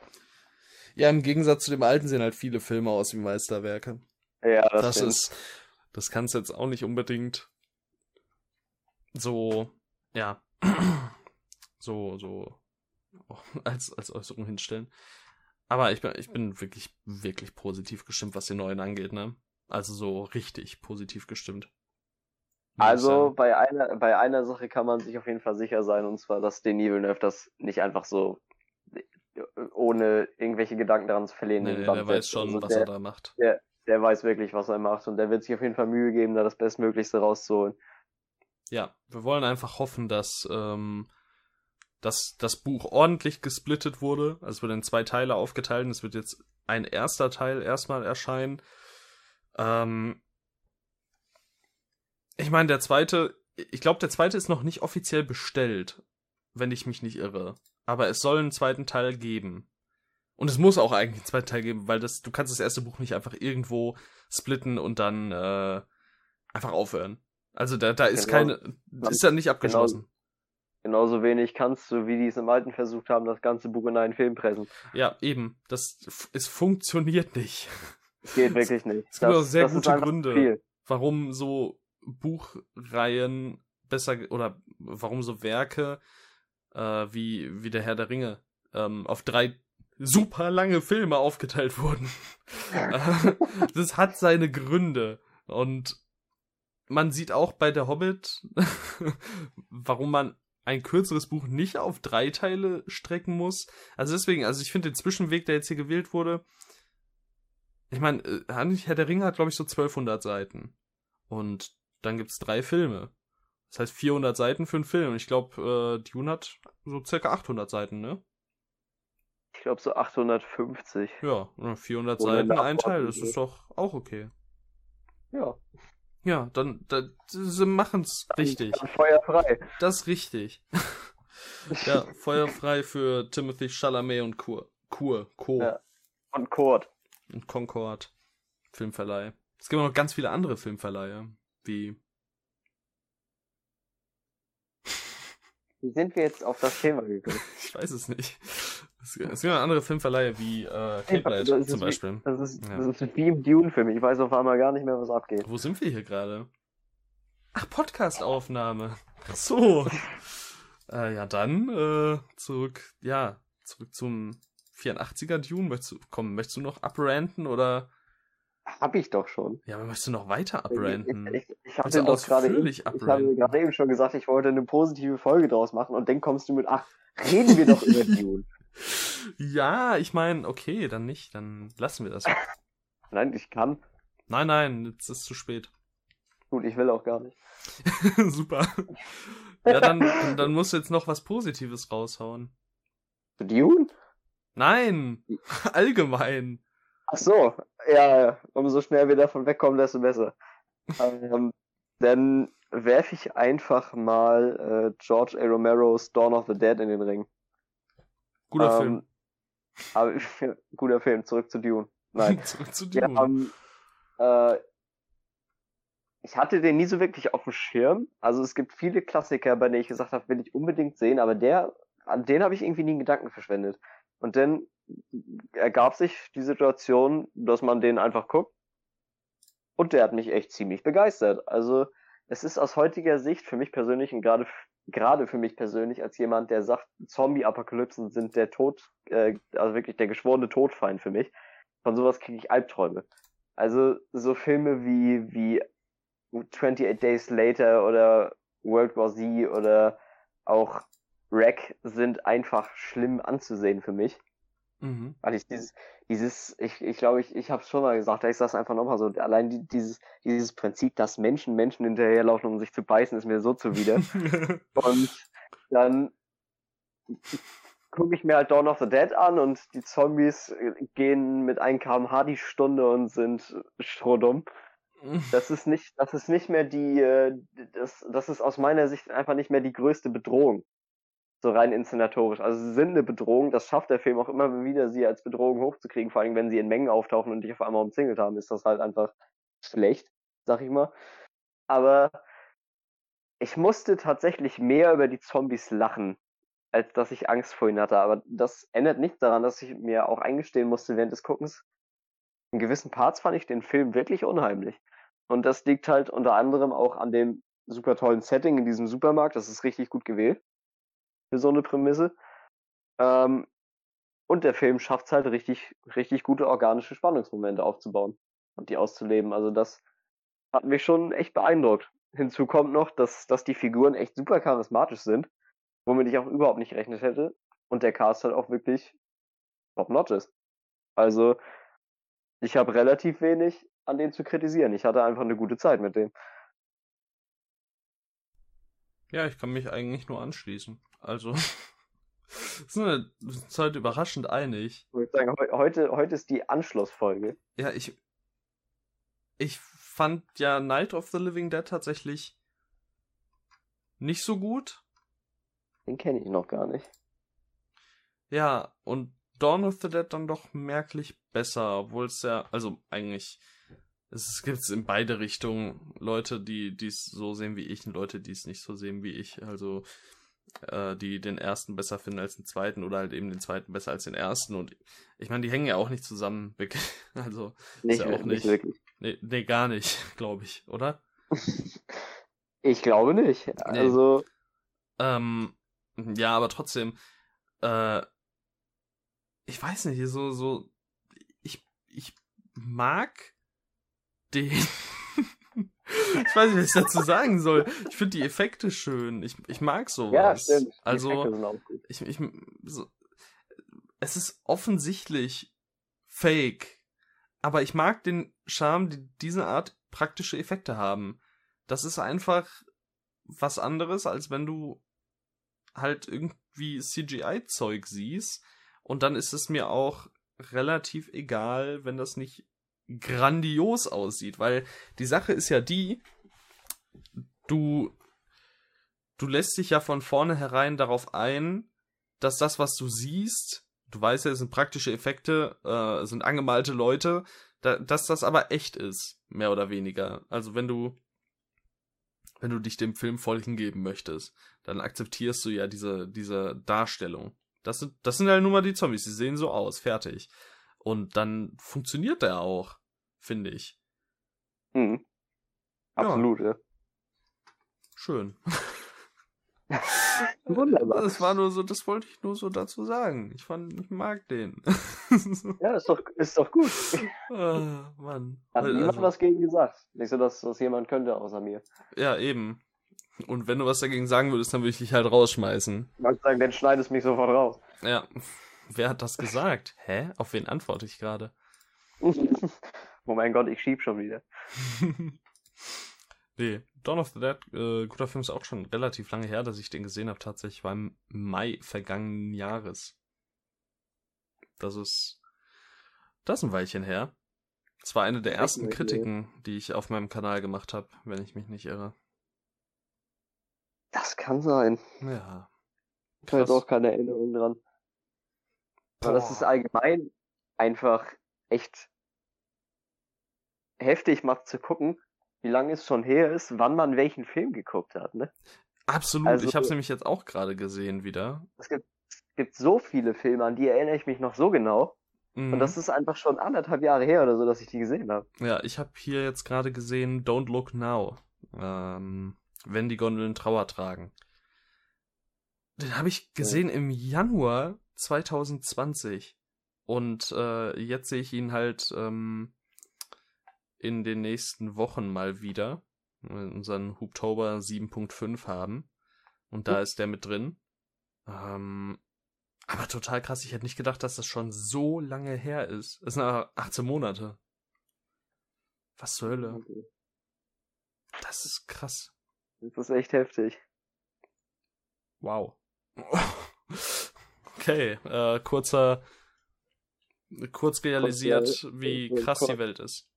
Ja, im Gegensatz zu dem alten sehen halt viele Filme aus wie Meisterwerke. Ja, das, Das, stimmt. ist, das kannst du jetzt auch nicht unbedingt so, ja, so, so als, als Äußerung hinstellen. Aber ich bin, ich bin wirklich, wirklich positiv gestimmt, was den neuen angeht, ne? Also so richtig positiv gestimmt. Also bei einer, bei einer Sache kann man sich auf jeden Fall sicher sein, und zwar, dass Denis Villeneuve das nicht einfach so ohne irgendwelche Gedanken daran zu verlieren. Nee, der weiß schon, also was der, er da macht. Der, der weiß wirklich, was er macht und der wird sich auf jeden Fall Mühe geben, da das Bestmöglichste rauszuholen. Ja, wir wollen einfach hoffen, dass, ähm, dass das Buch ordentlich gesplittet wurde. Also es wird in zwei Teile aufgeteilt und es wird jetzt ein erster Teil erstmal erscheinen. Ähm, ich meine, der zweite, ich glaube, der zweite ist noch nicht offiziell bestellt, wenn ich mich nicht irre. Aber es soll einen zweiten Teil geben. Und es muss auch eigentlich einen zweiten Teil geben, weil das, du kannst das erste Buch nicht einfach irgendwo splitten und dann äh, einfach aufhören. Also da, da ist genau. keine, ist ja nicht abgeschlossen. Genau, genauso wenig kannst du, wie die es im Alten versucht haben, das ganze Buch in einen Film pressen. Ja, eben. Das, es funktioniert nicht. Es geht wirklich nicht. Es gibt auch sehr gute Gründe, warum so Buchreihen besser oder warum so Werke äh, wie, wie der Herr der Ringe ähm, auf drei super lange Filme aufgeteilt wurden. das hat seine Gründe. Und man sieht auch bei der Hobbit, warum man ein kürzeres Buch nicht auf drei Teile strecken muss. Also deswegen, also ich finde den Zwischenweg, der jetzt hier gewählt wurde, ich meine, äh, Herr der Ringe hat, glaube ich, so 1200 Seiten. Und dann gibt's drei Filme. Das heißt 400 Seiten für einen Film. Ich glaube, äh, Dune hat so circa 800 Seiten, ne? Ich glaube so 850. Ja, 400 Oder Seiten, ein Teil. Das ist doch auch okay. Ja. Ja, dann, dann sie machen's richtig. Dann feuerfrei. Das ist richtig. ja, feuerfrei für Timothy Chalamet und Kur. Kur, Co. Ja. Und Kurt. Und Concord. Filmverleih. Es gibt auch noch ganz viele andere Filmverleihe, wie Wie sind wir jetzt auf das Thema gekommen? ich weiß es nicht. Es gibt noch andere Filmverleihe wie äh, Kate zum Beispiel. Wie, das, ist, ja. das ist wie im Dune-Film. Ich weiß auf einmal gar nicht mehr, was abgeht. Wo sind wir hier gerade? Ach, Podcast-Aufnahme. Ach so. äh, ja, dann äh, zurück, ja, zurück zum 84er Dune. Möchtest du, komm, möchtest du noch abranten oder hab ich doch schon. Ja, aber möchtest du noch weiter abranden? Ich, ich, ich, ich hatte doch gerade eben, ich habe gerade eben schon gesagt, ich wollte eine positive Folge draus machen und dann kommst du mit, ach, reden wir doch über Dune. Ja, ich meine, okay, dann nicht, dann lassen wir das. Nein, ich kann. Nein, nein, jetzt ist es zu spät. Gut, ich will auch gar nicht. Super. Ja, dann, dann musst du jetzt noch was Positives raushauen. Dune? Nein, allgemein. Ach so, ja, umso schneller wir davon wegkommen, desto besser. ähm, dann werfe ich einfach mal äh, George A. Romero's Dawn of the Dead in den Ring. Guter ähm, Film. Aber guter Film, zurück zu Dune. Nein. zurück zu Dune. Ja, ähm, äh, ich hatte den nie so wirklich auf dem Schirm. Also es gibt viele Klassiker, bei denen ich gesagt habe, will ich unbedingt sehen, aber der, an den habe ich irgendwie nie einen Gedanken verschwendet. Und dann ergab sich die Situation, dass man den einfach guckt. Und der hat mich echt ziemlich begeistert. Also es ist aus heutiger Sicht für mich persönlich und gerade gerade für mich persönlich als jemand, der sagt, Zombie-Apokalypsen sind der Tod, äh, also wirklich der geschworene Todfeind für mich. Von sowas kriege ich Albträume. Also so Filme wie wie 28 Days Later oder World War Z oder auch Wreck sind einfach schlimm anzusehen für mich. Mhm. Weil ich dieses, dieses, ich, ich glaube, ich, ich habe es schon mal gesagt, ich sage es einfach nochmal so, allein die, dieses, dieses Prinzip, dass Menschen Menschen hinterherlaufen, um sich zu beißen, ist mir so zuwider. und dann gucke ich mir halt Dawn of the Dead an und die Zombies gehen mit 1 kmh die Stunde und sind strohdumm. Das ist nicht, das ist nicht mehr die, äh, das, das ist aus meiner Sicht einfach nicht mehr die größte Bedrohung so rein inszenatorisch. Also sie sind eine Bedrohung, das schafft der Film auch immer wieder, sie als Bedrohung hochzukriegen, vor allem wenn sie in Mengen auftauchen und dich auf einmal umzingelt haben, ist das halt einfach schlecht, sag ich mal. Aber ich musste tatsächlich mehr über die Zombies lachen, als dass ich Angst vor ihnen hatte. Aber das ändert nichts daran, dass ich mir auch eingestehen musste während des Guckens. In gewissen Parts fand ich den Film wirklich unheimlich. Und das liegt halt unter anderem auch an dem super tollen Setting in diesem Supermarkt. Das ist richtig gut gewählt für so eine Prämisse. Ähm, und der Film schafft es halt richtig, richtig gute organische Spannungsmomente aufzubauen. und die auszuleben. Also das hat mich schon echt beeindruckt. Hinzu kommt noch, dass, dass die Figuren echt super charismatisch sind, womit ich auch überhaupt nicht gerechnet hätte. Und der Cast halt auch wirklich top-notch ist. Also, ich habe relativ wenig an denen zu kritisieren. Ich hatte einfach eine gute Zeit mit denen. Ja, ich kann mich eigentlich nur anschließen. Also, sind uns halt überraschend einig. Ich würde sagen, heute, heute ist die Anschlussfolge. Ja, ich, ich fand ja Night of the Living Dead tatsächlich nicht so gut. Den kenne ich noch gar nicht. Ja, und Dawn of the Dead dann doch merklich besser, obwohl es ja, also eigentlich, es gibt in beide Richtungen Leute, die es so sehen wie ich und Leute, die es nicht so sehen wie ich. Also äh, die den ersten besser finden als den zweiten oder halt eben den zweiten besser als den ersten. Und ich meine, die hängen ja auch nicht zusammen. Also nicht, ist ja auch nicht, nicht wirklich. Nee, nee, gar nicht, glaube ich, oder? ich glaube nicht. Nee. Also. Ähm, ja, aber trotzdem, äh, ich weiß nicht, so, so, ich, ich mag den. ich weiß nicht, was ich dazu sagen soll. Ich finde die Effekte schön. Ich, ich mag sowas. Ja, stimmt. Die also, ich, ich, so, es ist offensichtlich fake, aber ich mag den Charme, die diese Art praktische Effekte haben. Das ist einfach was anderes, als wenn du halt irgendwie CGI-Zeug siehst und dann ist es mir auch relativ egal, wenn das nicht grandios aussieht, weil die Sache ist ja die, du, du lässt dich ja von vornherein darauf ein, dass das, was du siehst, du weißt ja, es sind praktische Effekte, äh, sind angemalte Leute, da, dass das aber echt ist, mehr oder weniger. Also wenn du, wenn du dich dem Film voll hingeben möchtest, dann akzeptierst du ja diese, diese Darstellung. Das sind, das sind halt nur mal die Zombies, die sehen so aus, fertig. Und dann funktioniert der auch, finde ich. Mhm. Absolut, ja. ja. Schön. Wunderbar. Das war nur so, das wollte ich nur so dazu sagen. Ich fand, ich mag den. ja, ist doch, ist doch gut. Ah, Mann. Hat also, niemand was gegen gesagt. Nicht so, dass das jemand könnte außer mir. Ja, eben. Und wenn du was dagegen sagen würdest, dann würde ich dich halt rausschmeißen. Ich würde sagen, dann schneidest mich sofort raus. Ja. Wer hat das gesagt? Hä? Auf wen antworte ich gerade? Oh mein Gott, ich schieb schon wieder. nee, Dawn of the Dead, äh, guter Film ist auch schon relativ lange her, dass ich den gesehen habe. Tatsächlich war im Mai vergangenen Jahres. Das ist, das ist ein Weilchen her. Das war eine der ersten Kritiken, die ich auf meinem Kanal gemacht habe, wenn ich mich nicht irre. Das kann sein. Ja. Ich habe jetzt auch keine Erinnerung dran. Aber das ist allgemein einfach echt heftig mal zu gucken, wie lange es schon her ist, wann man welchen Film geguckt hat, ne? Absolut, also, ich habe es nämlich jetzt auch gerade gesehen wieder. Es gibt, es gibt so viele Filme, an die erinnere ich mich noch so genau. Mhm. Und das ist einfach schon anderthalb Jahre her oder so, dass ich die gesehen habe. Ja, ich habe hier jetzt gerade gesehen Don't Look Now. Ähm, wenn die Gondeln Trauer tragen. Den habe ich gesehen ja. im Januar 2020. Und äh, jetzt sehe ich ihn halt ähm, in den nächsten Wochen mal wieder. Unseren Hubtober 7.5 haben. Und da ja. ist der mit drin. Ähm, aber total krass, ich hätte nicht gedacht, dass das schon so lange her ist. Es sind 18 Monate. Was zur Hölle? Das ist krass. Das ist echt heftig. Wow. Okay, äh, kurzer, kurz realisiert, ja, wie krass die Welt ist.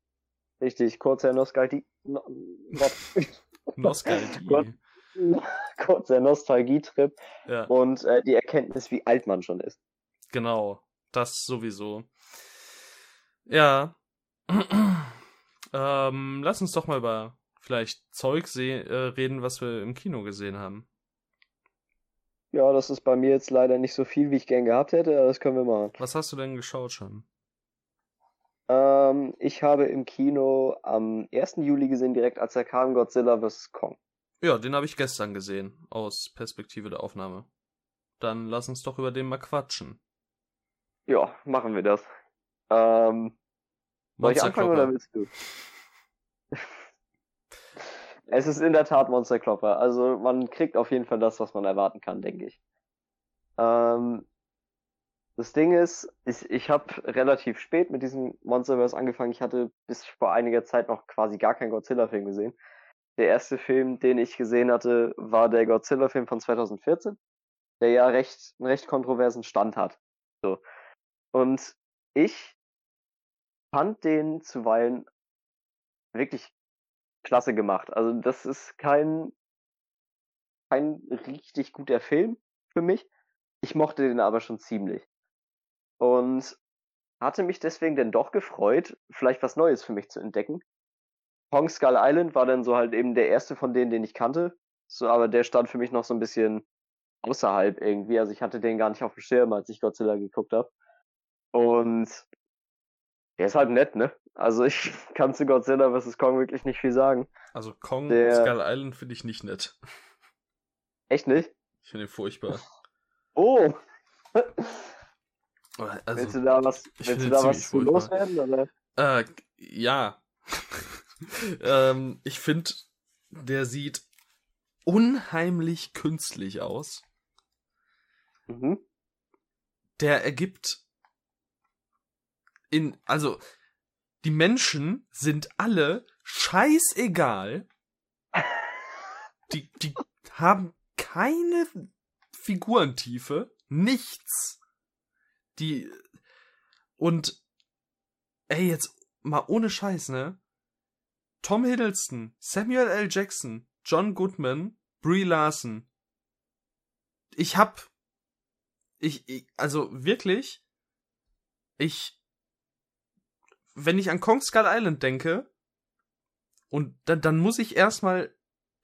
Richtig, kurzer Nostalgie. No, Nostalgie. kurzer Nostalgietrip ja. und äh, die Erkenntnis, wie alt man schon ist. Genau, das sowieso. Ja. ähm, lass uns doch mal über vielleicht Zeug äh, reden, was wir im Kino gesehen haben. Ja, das ist bei mir jetzt leider nicht so viel, wie ich gern gehabt hätte, aber das können wir machen. Was hast du denn geschaut schon? Ähm, ich habe im Kino am 1. Juli gesehen, direkt als er kam, Godzilla vs. Kong. Ja, den habe ich gestern gesehen, aus Perspektive der Aufnahme. Dann lass uns doch über den mal quatschen. Ja, machen wir das. Ähm, Soll ich anfangen oder willst du? es ist in der Tat Monsterklopper. Also man kriegt auf jeden Fall das, was man erwarten kann, denke ich. Ähm, das Ding ist, ich, ich habe relativ spät mit diesem Monsterverse angefangen. Ich hatte bis vor einiger Zeit noch quasi gar keinen Godzilla-Film gesehen. Der erste Film, den ich gesehen hatte, war der Godzilla-Film von 2014, der ja recht, einen recht kontroversen Stand hat. So. Und ich fand den zuweilen wirklich klasse gemacht. Also das ist kein, kein richtig guter Film für mich. Ich mochte den aber schon ziemlich. Und hatte mich deswegen denn doch gefreut, vielleicht was Neues für mich zu entdecken. Kong Skull Island war dann so halt eben der erste von denen, den ich kannte. So, aber der stand für mich noch so ein bisschen außerhalb irgendwie. Also ich hatte den gar nicht auf dem Schirm, als ich Godzilla geguckt habe. Und der ist halt nett, ne? Also ich kann zu Godzilla vs. Kong wirklich nicht viel sagen. Also Kong der... Skull Island finde ich nicht nett. Echt nicht? Ich finde ihn furchtbar. Oh! Also, willst du da was, willst du da was loswerden? Oder? Äh, ja. ähm, ich finde, der sieht unheimlich künstlich aus. Mhm. Der ergibt in, also, die Menschen sind alle scheißegal. Die, die haben keine Figurentiefe, nichts. Die, und, ey, jetzt mal ohne Scheiß, ne? Tom Hiddleston, Samuel L. Jackson, John Goodman, Brie Larson. Ich hab, ich, ich also wirklich, ich wenn ich an Kong Skull Island denke, und dann, dann muss ich erstmal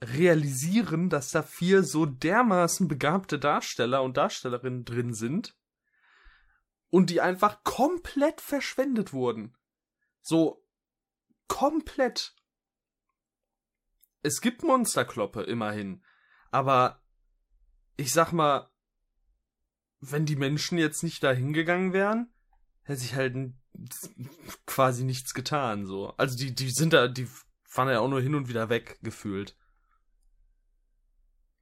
realisieren, dass da vier so dermaßen begabte Darsteller und Darstellerinnen drin sind und die einfach komplett verschwendet wurden. So komplett. Es gibt Monsterkloppe immerhin, aber ich sag mal, wenn die Menschen jetzt nicht da hingegangen wären, hätte sich halt quasi nichts getan, so. Also die, die sind da, die fahren ja auch nur hin und wieder weg, gefühlt.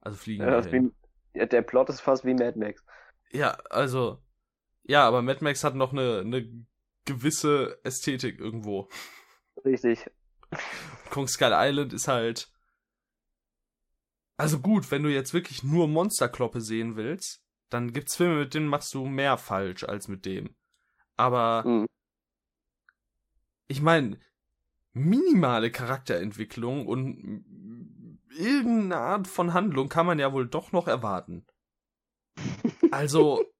Also fliegen. Ja, wie, ja, der Plot ist fast wie Mad Max. Ja, also, ja, aber Mad Max hat noch eine, eine gewisse Ästhetik irgendwo. Richtig. Kong Skull Island ist halt. Also gut, wenn du jetzt wirklich nur Monsterkloppe sehen willst, dann gibt's Filme, mit denen machst du mehr falsch als mit dem. Aber mhm ich meine, minimale Charakterentwicklung und irgendeine Art von Handlung kann man ja wohl doch noch erwarten. Also,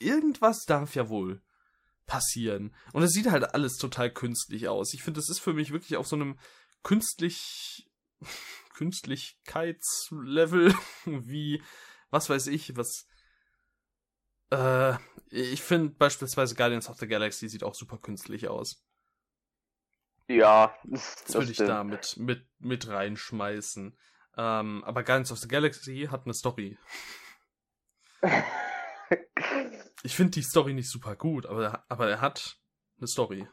irgendwas darf ja wohl passieren. Und es sieht halt alles total künstlich aus. Ich finde, das ist für mich wirklich auf so einem künstlich, Künstlichkeitslevel wie, was weiß ich, was, äh, ich finde beispielsweise Guardians of the Galaxy sieht auch super künstlich aus. Ja, das, das würde ich da mit, mit, mit reinschmeißen. Ähm, aber Guardians of the Galaxy hat eine Story. ich finde die Story nicht super gut, aber, aber er hat eine Story.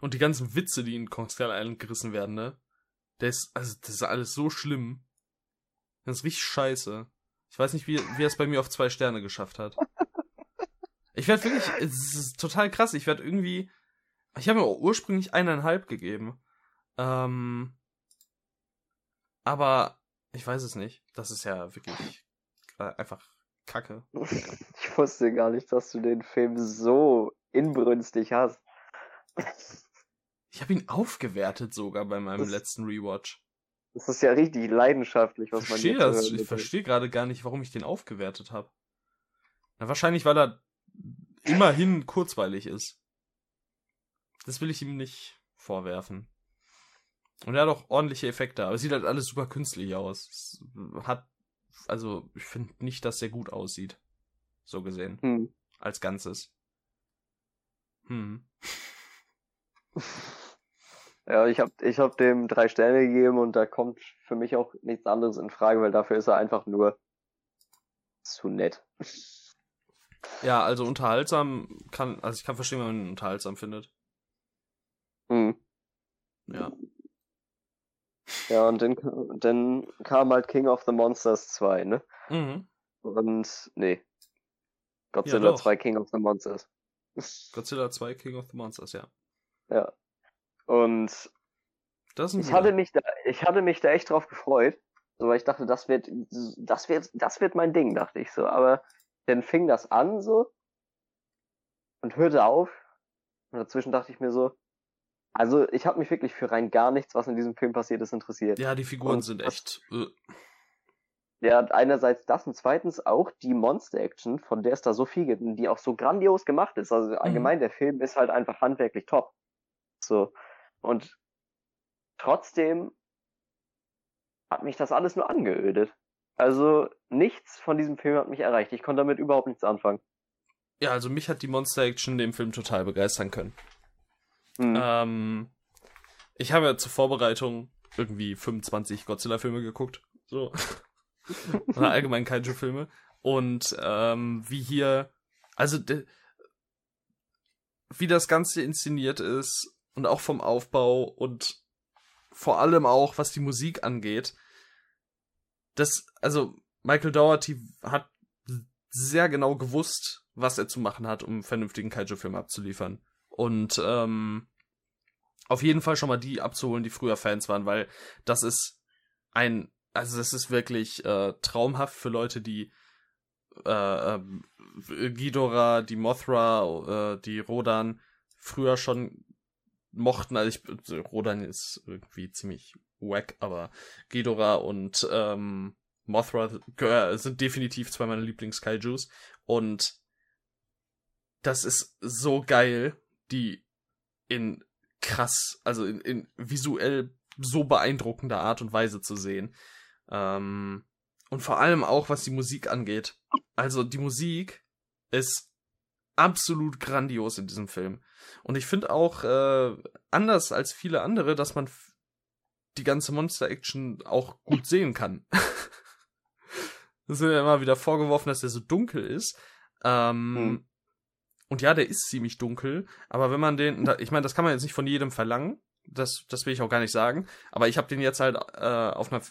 Und die ganzen Witze, die in Kong Skull Island gerissen werden, ne? Der ist, also, das ist alles so schlimm. Das ist richtig scheiße. Ich weiß nicht, wie, wie er es bei mir auf zwei Sterne geschafft hat. Ich werde wirklich, es ist total krass. Ich werde irgendwie, ich habe mir ursprünglich eineinhalb gegeben. Ähm, aber ich weiß es nicht. Das ist ja wirklich einfach Kacke. Ich wusste gar nicht, dass du den Film so inbrünstig hast. Ich habe ihn aufgewertet sogar bei meinem das, letzten Rewatch. Das ist ja richtig leidenschaftlich, was versteh man jetzt das, Ich verstehe gerade gar nicht, warum ich den aufgewertet habe. wahrscheinlich, weil er immerhin kurzweilig ist. Das will ich ihm nicht vorwerfen. Und er hat auch ordentliche Effekte, aber es sieht halt alles super künstlich aus. Es hat, also, ich finde nicht, dass er gut aussieht. So gesehen. Hm. Als Ganzes. Hm. Ja, ich habe ich hab dem drei Sterne gegeben und da kommt für mich auch nichts anderes in Frage, weil dafür ist er einfach nur zu nett. Ja, also unterhaltsam kann, also ich kann verstehen, wenn man ihn unterhaltsam findet. Mhm. Ja. Ja, und dann, dann kam halt King of the Monsters 2, ne? Mhm. Und, nee. Godzilla doch. 2 King of the Monsters. Godzilla 2 King of the Monsters, ja. Ja. Und ich hatte mich da, ich hatte mich da echt drauf gefreut. So, weil ich dachte, das wird, das wird, das wird mein Ding, dachte ich so. Aber dann fing das an so und hörte auf. Und dazwischen dachte ich mir so, also ich habe mich wirklich für rein gar nichts, was in diesem Film passiert ist, interessiert. Ja, die Figuren Und sind das- echt. Äh, Ja, einerseits das und zweitens auch die Monster-Action, von der es da so viel gibt und die auch so grandios gemacht ist. Also allgemein, der Film ist halt einfach handwerklich top. So. Und trotzdem hat mich das alles nur angeödet. Also nichts von diesem Film hat mich erreicht. Ich konnte damit überhaupt nichts anfangen. ja, also mich hat die Monster Action dem Film total begeistern können. Hm. Ähm, ich habe ja zur Vorbereitung irgendwie 25 Godzilla-Filme geguckt. So. Oder allgemein Kaiju-Filme. Und ähm, wie hier, also wie das Ganze inszeniert ist und auch vom Aufbau und vor allem auch, was die Musik angeht. Das, also Michael Dougherty hat sehr genau gewusst, was er zu machen hat, um einen vernünftigen Kaiju-Film abzuliefern. Und ähm, auf jeden Fall schon mal die abzuholen, die früher Fans waren, weil das ist ein, also das ist wirklich äh, traumhaft für Leute, die äh, ähm, Ghidorah, die Mothra, äh, die Rodan früher schon mochten. Also ich, Rodan ist irgendwie ziemlich wack, aber Ghidorah und ähm, Mothra gehör- sind definitiv zwei meiner Lieblings-Kaijus. Und das ist so geil, die in krass, also in, in visuell so beeindruckender Art und Weise zu sehen. Ähm, und vor allem auch, was die Musik angeht. Also die Musik ist absolut grandios in diesem Film. Und ich finde auch, äh, anders als viele andere, dass man die ganze Monster-Action auch gut sehen kann. das wird ja immer wieder vorgeworfen, dass der so dunkel ist. Ähm, Hm. Und ja, der ist ziemlich dunkel, aber wenn man den, ich meine, das kann man jetzt nicht von jedem verlangen, das, das will ich auch gar nicht sagen, aber ich habe den jetzt halt äh, auf einer,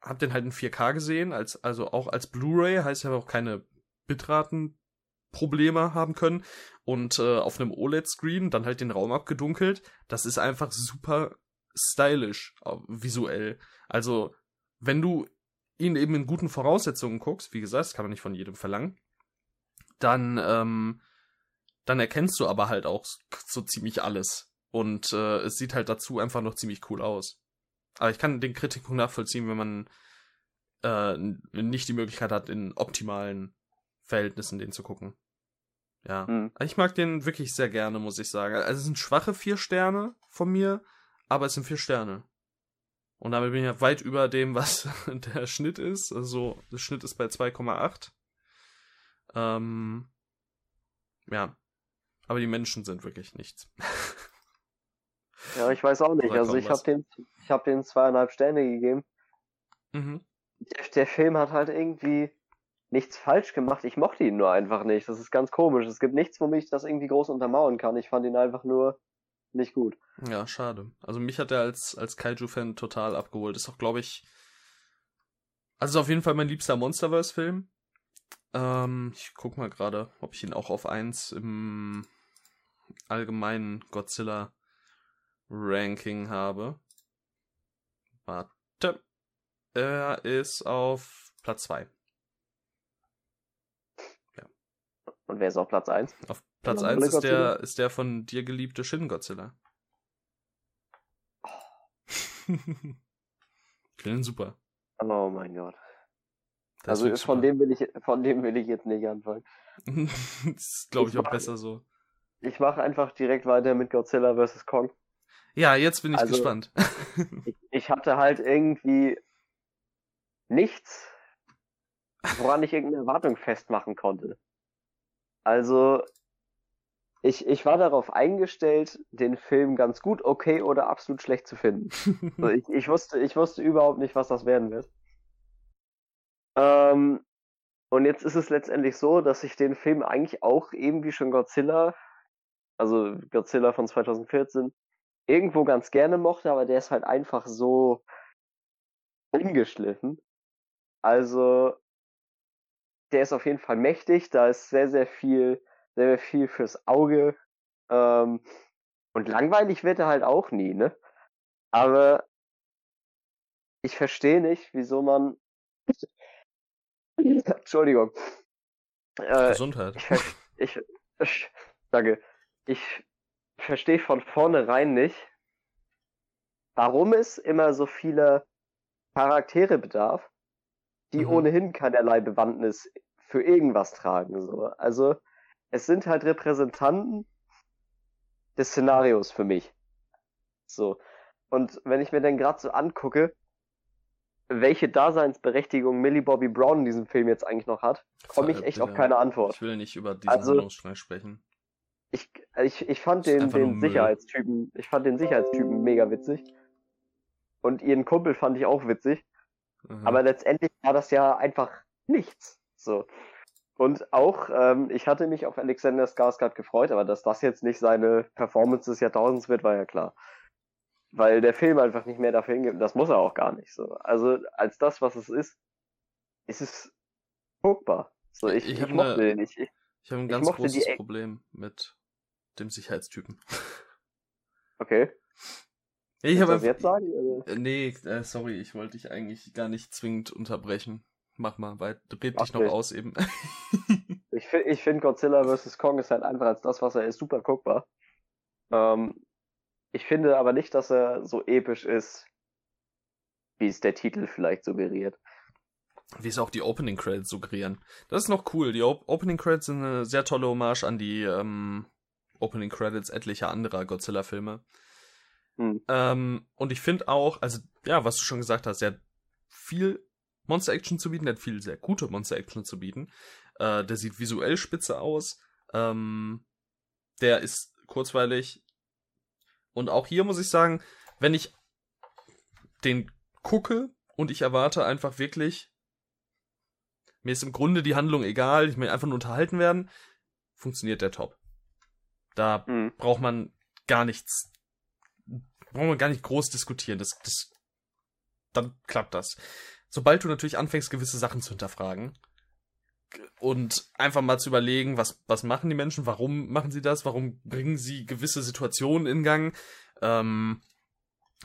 hab den halt in 4K gesehen, als, also auch als Blu-ray, heißt ja auch keine Bitraten-Probleme haben können und äh, auf einem OLED-Screen dann halt den Raum abgedunkelt, das ist einfach super stylisch, äh, visuell. Also, wenn du ihn eben in guten Voraussetzungen guckst, wie gesagt, das kann man nicht von jedem verlangen, dann, ähm, dann erkennst du aber halt auch so ziemlich alles. Und äh, es sieht halt dazu einfach noch ziemlich cool aus. Aber ich kann den Kritikpunkt nachvollziehen, wenn man äh, nicht die Möglichkeit hat, in optimalen Verhältnissen den zu gucken. Ja. Hm. Ich mag den wirklich sehr gerne, muss ich sagen. Also es sind schwache vier Sterne von mir, aber es sind vier Sterne. Und damit bin ich ja weit über dem, was der Schnitt ist. Also der Schnitt ist bei 2,8. Ähm, ja. Aber die Menschen sind wirklich nichts. Ja, ich weiß auch nicht. Oder Also ich habe den, ich habe den zweieinhalb Sterne gegeben. Mhm. Der, der Film hat halt irgendwie nichts falsch gemacht. Ich mochte ihn nur einfach nicht. Das ist ganz komisch. Es gibt nichts, womit ich das irgendwie groß untermauern kann. Ich fand ihn einfach nur nicht gut. Ja, schade. Also mich hat er als, als Kaiju-Fan total abgeholt. Ist auch, glaube ich, also ist auf jeden Fall mein liebster Monsterverse-Film. Ähm, ich guck mal gerade, ob ich ihn auch auf 1 im allgemeinen Godzilla-Ranking habe. Warte. Er ist auf Platz 2. Und wer ist auf Platz 1? Auf Platz Normale 1 ist der, ist der von dir geliebte Shin Godzilla. ich finde ihn super. Oh mein Gott. Der also von super. dem will ich, von dem will ich jetzt nicht anfangen. das ist, glaube ich, auch besser so. Ich mache einfach direkt weiter mit Godzilla vs. Kong. Ja, jetzt bin ich Also- gespannt. Ich, ich hatte halt irgendwie nichts, woran ich irgendeine Erwartung festmachen konnte. Also, ich, ich war darauf eingestellt, den Film ganz gut, okay oder absolut schlecht zu finden. Also ich, ich, wusste, ich wusste überhaupt nicht, was das werden wird. Ähm, und jetzt ist es letztendlich so, dass ich den Film eigentlich auch eben wie schon Godzilla, also Godzilla von 2014, irgendwo ganz gerne mochte, aber der ist halt einfach so ungeschliffen. Also, der ist auf jeden Fall mächtig, da ist sehr, sehr viel, sehr, sehr viel fürs Auge. Ähm, und langweilig wird er halt auch nie, ne? Aber ich verstehe nicht, wieso man. Entschuldigung. Äh, Gesundheit. Ich, ich, ich, danke. Ich verstehe von vornherein nicht, warum es immer so viele Charaktere bedarf, die mhm. ohnehin keinerlei Bewandtnis für irgendwas tragen. So. Also es sind halt Repräsentanten des Szenarios für mich. So. Und wenn ich mir dann gerade so angucke, welche Daseinsberechtigung Millie Bobby Brown in diesem Film jetzt eigentlich noch hat, komme ich echt ja, auf keine Antwort. Ich will nicht über diesen also, Handlungsstrang sprechen. Ich, ich, ich fand den, den Sicherheitstypen, ich fand den Sicherheitstypen mega witzig. Und ihren Kumpel fand ich auch witzig. Mhm. Aber letztendlich war das ja einfach nichts. So. Und auch, ähm, ich hatte mich auf Alexander Skarsgård gefreut, aber dass das jetzt nicht seine Performance des Jahrtausends wird, war ja klar. Weil der Film einfach nicht mehr dafür hingibt. Das muss er auch gar nicht so. Also, als das, was es ist, ist es guckbar. So, ich, ich, ich mochte eine, den nicht. Ich, ich habe ein ganz großes Problem mit dem Sicherheitstypen. Okay. Ich habe jetzt sagen? Oder? Äh, nee, äh, sorry, ich wollte dich eigentlich gar nicht zwingend unterbrechen. Mach mal, weil red dich noch nicht. aus eben. ich finde ich find Godzilla vs. Kong ist halt einfach als das, was er ist, super guckbar. Ähm, ich finde aber nicht, dass er so episch ist, wie es der Titel vielleicht suggeriert. Wie es auch die Opening Credits suggerieren. Das ist noch cool. Die o Opening Credits sind eine sehr tolle Hommage an die ähm, Opening Credits etlicher anderer Godzilla-Filme. Hm. Ähm, und ich finde auch, also ja, was du schon gesagt hast, der hat viel Monster Action zu bieten, der hat viel sehr gute Monster Action zu bieten. Äh, der sieht visuell spitze aus. Ähm, der ist kurzweilig. Und auch hier muss ich sagen, wenn ich den gucke und ich erwarte einfach wirklich, mir ist im Grunde die Handlung egal, ich will einfach nur unterhalten werden, funktioniert der top. Da mhm. braucht man gar nichts brauchen wir gar nicht groß diskutieren. Das, das, dann klappt das. Sobald du natürlich anfängst, gewisse Sachen zu hinterfragen und einfach mal zu überlegen, was, was machen die Menschen, warum machen sie das, warum bringen sie gewisse Situationen in Gang, ähm,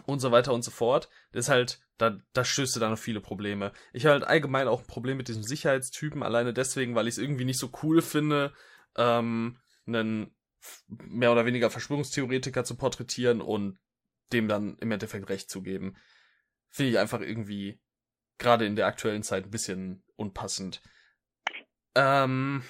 und so weiter und so fort. Das ist halt, da, da stößt du dann auf viele Probleme. Ich habe halt allgemein auch ein Problem mit diesem Sicherheitstypen, alleine deswegen, weil ich es irgendwie nicht so cool finde, ähm, einen mehr oder weniger Verschwörungstheoretiker zu porträtieren und dem dann im Endeffekt recht zu geben. Finde ich einfach irgendwie gerade in der aktuellen Zeit ein bisschen unpassend. Ähm,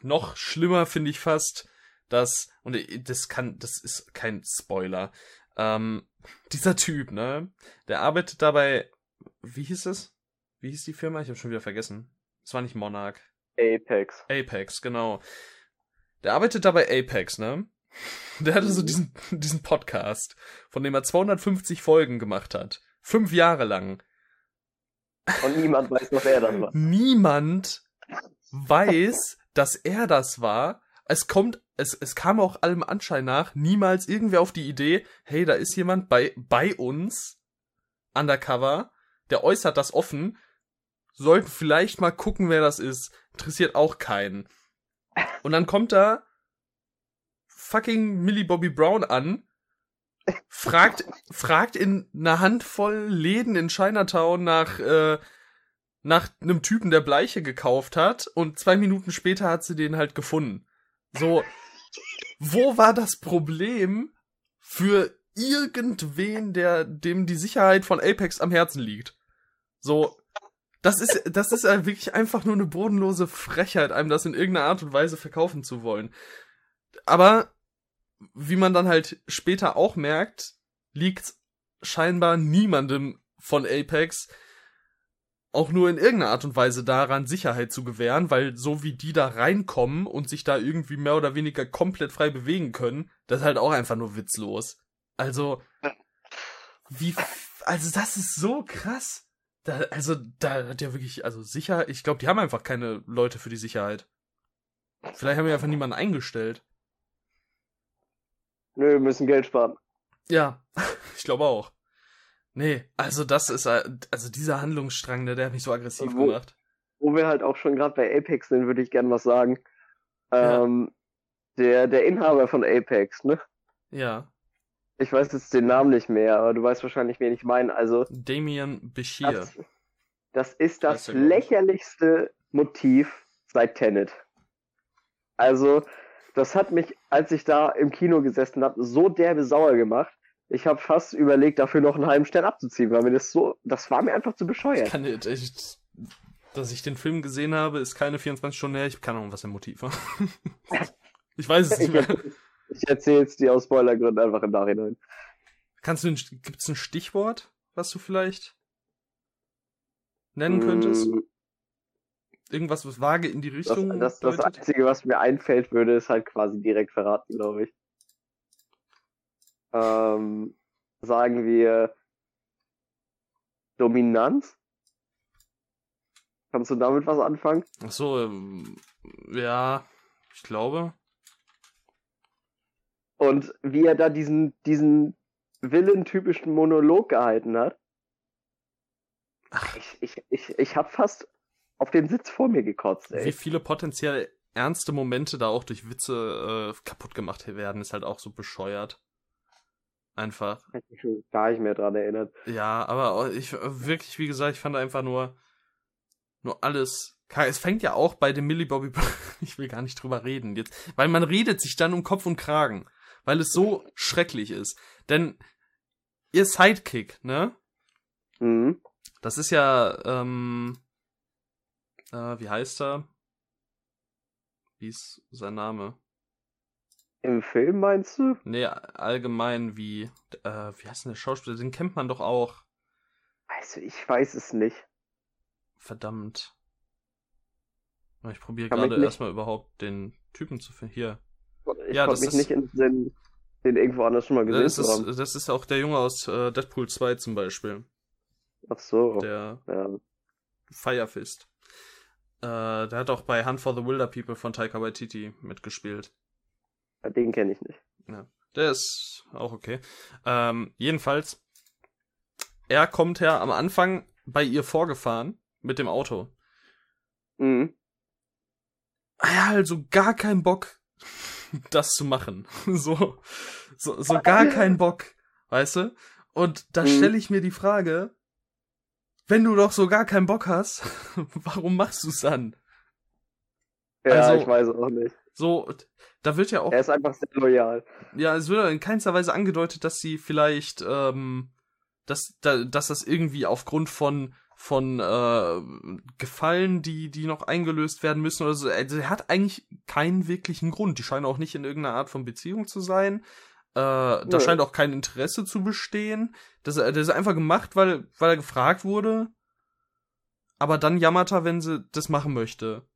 noch schlimmer finde ich fast, dass, und das kann, das ist kein Spoiler, ähm, dieser Typ, ne, der arbeitet dabei, wie hieß es? Wie hieß die Firma? Ich habe schon wieder vergessen. Es war nicht Monarch. Apex. Apex, genau. Der arbeitet dabei Apex, ne? Der hatte so diesen, diesen Podcast, von dem er 250 Folgen gemacht hat. Fünf Jahre lang. Und niemand weiß, was er das war. Niemand weiß, dass er das war. Es kommt, es, es kam auch allem Anschein nach, niemals irgendwer auf die Idee, hey, da ist jemand bei, bei uns, undercover, der äußert das offen, sollten vielleicht mal gucken, wer das ist. Interessiert auch keinen. Und dann kommt da fucking Millie Bobby Brown an, fragt, fragt in einer Handvoll Läden in Chinatown nach, äh, nach einem Typen, der Bleiche gekauft hat und zwei Minuten später hat sie den halt gefunden. So, wo war das Problem für irgendwen, der, dem die Sicherheit von Apex am Herzen liegt? So, das ist, das ist ja wirklich einfach nur eine bodenlose Frechheit, einem das in irgendeiner Art und Weise verkaufen zu wollen. Aber wie man dann halt später auch merkt, liegt scheinbar niemandem von Apex auch nur in irgendeiner Art und Weise daran, Sicherheit zu gewähren, weil so wie die da reinkommen und sich da irgendwie mehr oder weniger komplett frei bewegen können, das ist halt auch einfach nur witzlos. Also, wie, also das ist so krass. Da, also, da hat ja wirklich, also sicher, ich glaube, die haben einfach keine Leute für die Sicherheit. Vielleicht haben wir einfach niemanden eingestellt. Nö, wir müssen Geld sparen. Ja, ich glaube auch. Nee, also das ist, äh, also dieser Handlungsstrang, der, der hat mich so aggressiv Wo- gemacht. Wo wir halt auch schon gerade bei Apex sind, würde ich gern was sagen. Ähm, der, der Inhaber von Apex, ne? Ja, Ich weiß jetzt den Namen nicht mehr, aber du weißt wahrscheinlich, wen ich meine. Also, Damien Bashir. das, das ist Weiß das ich. lächerlichste Motiv seit Tenet. Also, das hat mich, als ich da im Kino gesessen habe, so derbe sauer gemacht. Ich habe fast überlegt, dafür noch einen halben Stern abzuziehen, weil mir das so, das war mir einfach zu Ich bescheuert. kann nicht, ich, dass ich den Film gesehen habe, ist keine 24 Stunden her. Ich kann auch was der Motiv war. ich weiß es nicht Ich, mehr. Ich erzähle es dir aus Spoilergründen einfach im Nachhinein. Kannst du, ein- gibt's ein Stichwort, was du vielleicht nennen könntest? Mm, Irgendwas, was vage in die Das, Richtung das, das deutet? Einzige, was mir einfällt, würde es halt quasi direkt verraten, glaube ich. Ähm, sagen wir Dominanz? Kannst du damit was anfangen? Ach so, ähm, ja, ich glaube. Und wie er da diesen, diesen Villain-typischen Monolog gehalten hat. Ach. Ich, ich, ich, ich hab fast auf den Sitz vor mir gekotzt, Wie ey. viele potenziell ernste Momente da auch durch Witze äh, kaputt gemacht werden, ist halt auch so bescheuert. Einfach. Ich mich schon gar nicht mehr dran erinnert. Ja, aber ich wirklich, wie gesagt, ich fand einfach nur nur alles. Es fängt ja auch bei dem Millie Bobby. Ich will gar nicht drüber reden jetzt, weil man redet sich dann um Kopf und Kragen, weil es so schrecklich ist. Denn ihr Sidekick, ne? Mhm. Das ist ja, ähm, äh, wie heißt er? Wie ist sein Name? Im Film meinst du? Nee, allgemein wie, äh, wie heißt denn der Schauspieler? Den kennt man doch auch. Also, ich weiß es nicht. Verdammt. Ich probiere gerade erstmal überhaupt den Typen zu finden. Hier. Ich Ja, konnte mich nicht in den den irgendwo anders schon mal gesehen Das ist, haben. das ist auch der Junge aus äh, Deadpool 2 zum Beispiel. Ach so. Der Ja. Firefist. Äh, der hat auch bei Hunt for the Wilder People von Taika Waititi mitgespielt. Den kenne ich nicht. Der ist auch okay. Ähm, jedenfalls, er kommt ja am Anfang bei ihr vorgefahren mit dem Auto. Mhm. Er hat also gar keinen Bock, das zu machen. So, so, so gar keinen Bock, weißt du? Und da Mhm. stelle ich mir die Frage, wenn du doch so gar keinen Bock hast, warum machst du's dann? Ja, Also- ich weiß auch nicht. So, da wird ja auch Er ist einfach sehr loyal. Ja, es wird in keinster Weise angedeutet, dass sie vielleicht, ähm, dass, da, dass das irgendwie aufgrund von von äh, Gefallen, die die noch eingelöst werden müssen oder so. Also er hat eigentlich keinen wirklichen Grund. Die scheinen auch nicht in irgendeiner Art von Beziehung zu sein. Äh, da scheint auch kein Interesse zu bestehen. Das, das ist einfach gemacht, weil weil er gefragt wurde. Aber dann jammert er, wenn sie das machen möchte.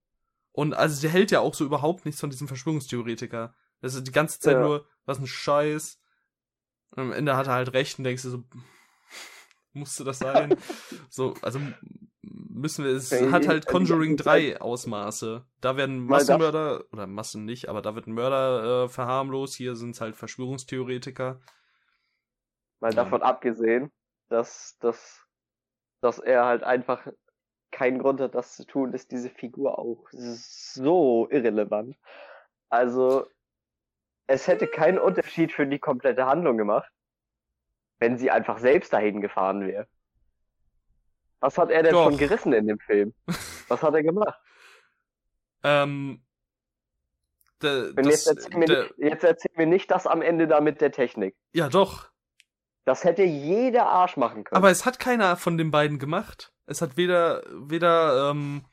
Und also der hält ja auch so überhaupt nichts von diesem Verschwörungstheoretiker. Das ist die ganze Zeit Ja. nur, was ein Scheiß. Und am Ende hat er halt recht und denkst du so, musste das sein? so, also müssen wir, es Ja, hat halt die Conjuring ganze 3 Ausmaße. Da werden Massenmörder, oder Massen nicht, aber da wird ein Mörder äh, verharmlost, hier sind es halt Verschwörungstheoretiker. Mal Ja. davon abgesehen, dass, dass, dass er halt einfach keinen Grund hat, das zu tun, ist diese Figur auch so irrelevant. Also, es hätte keinen Unterschied für die komplette Handlung gemacht, wenn sie einfach selbst dahin gefahren wäre. Was hat er denn Doch. schon gerissen in dem Film? Was hat er gemacht? Ähm, Und das, jetzt, erzähl mir nicht, jetzt erzähl mir nicht das am Ende da mit der Technik. ja doch, Das hätte jeder Arsch machen können. aber es hat keiner von den beiden gemacht. Es hat weder, weder, ähm,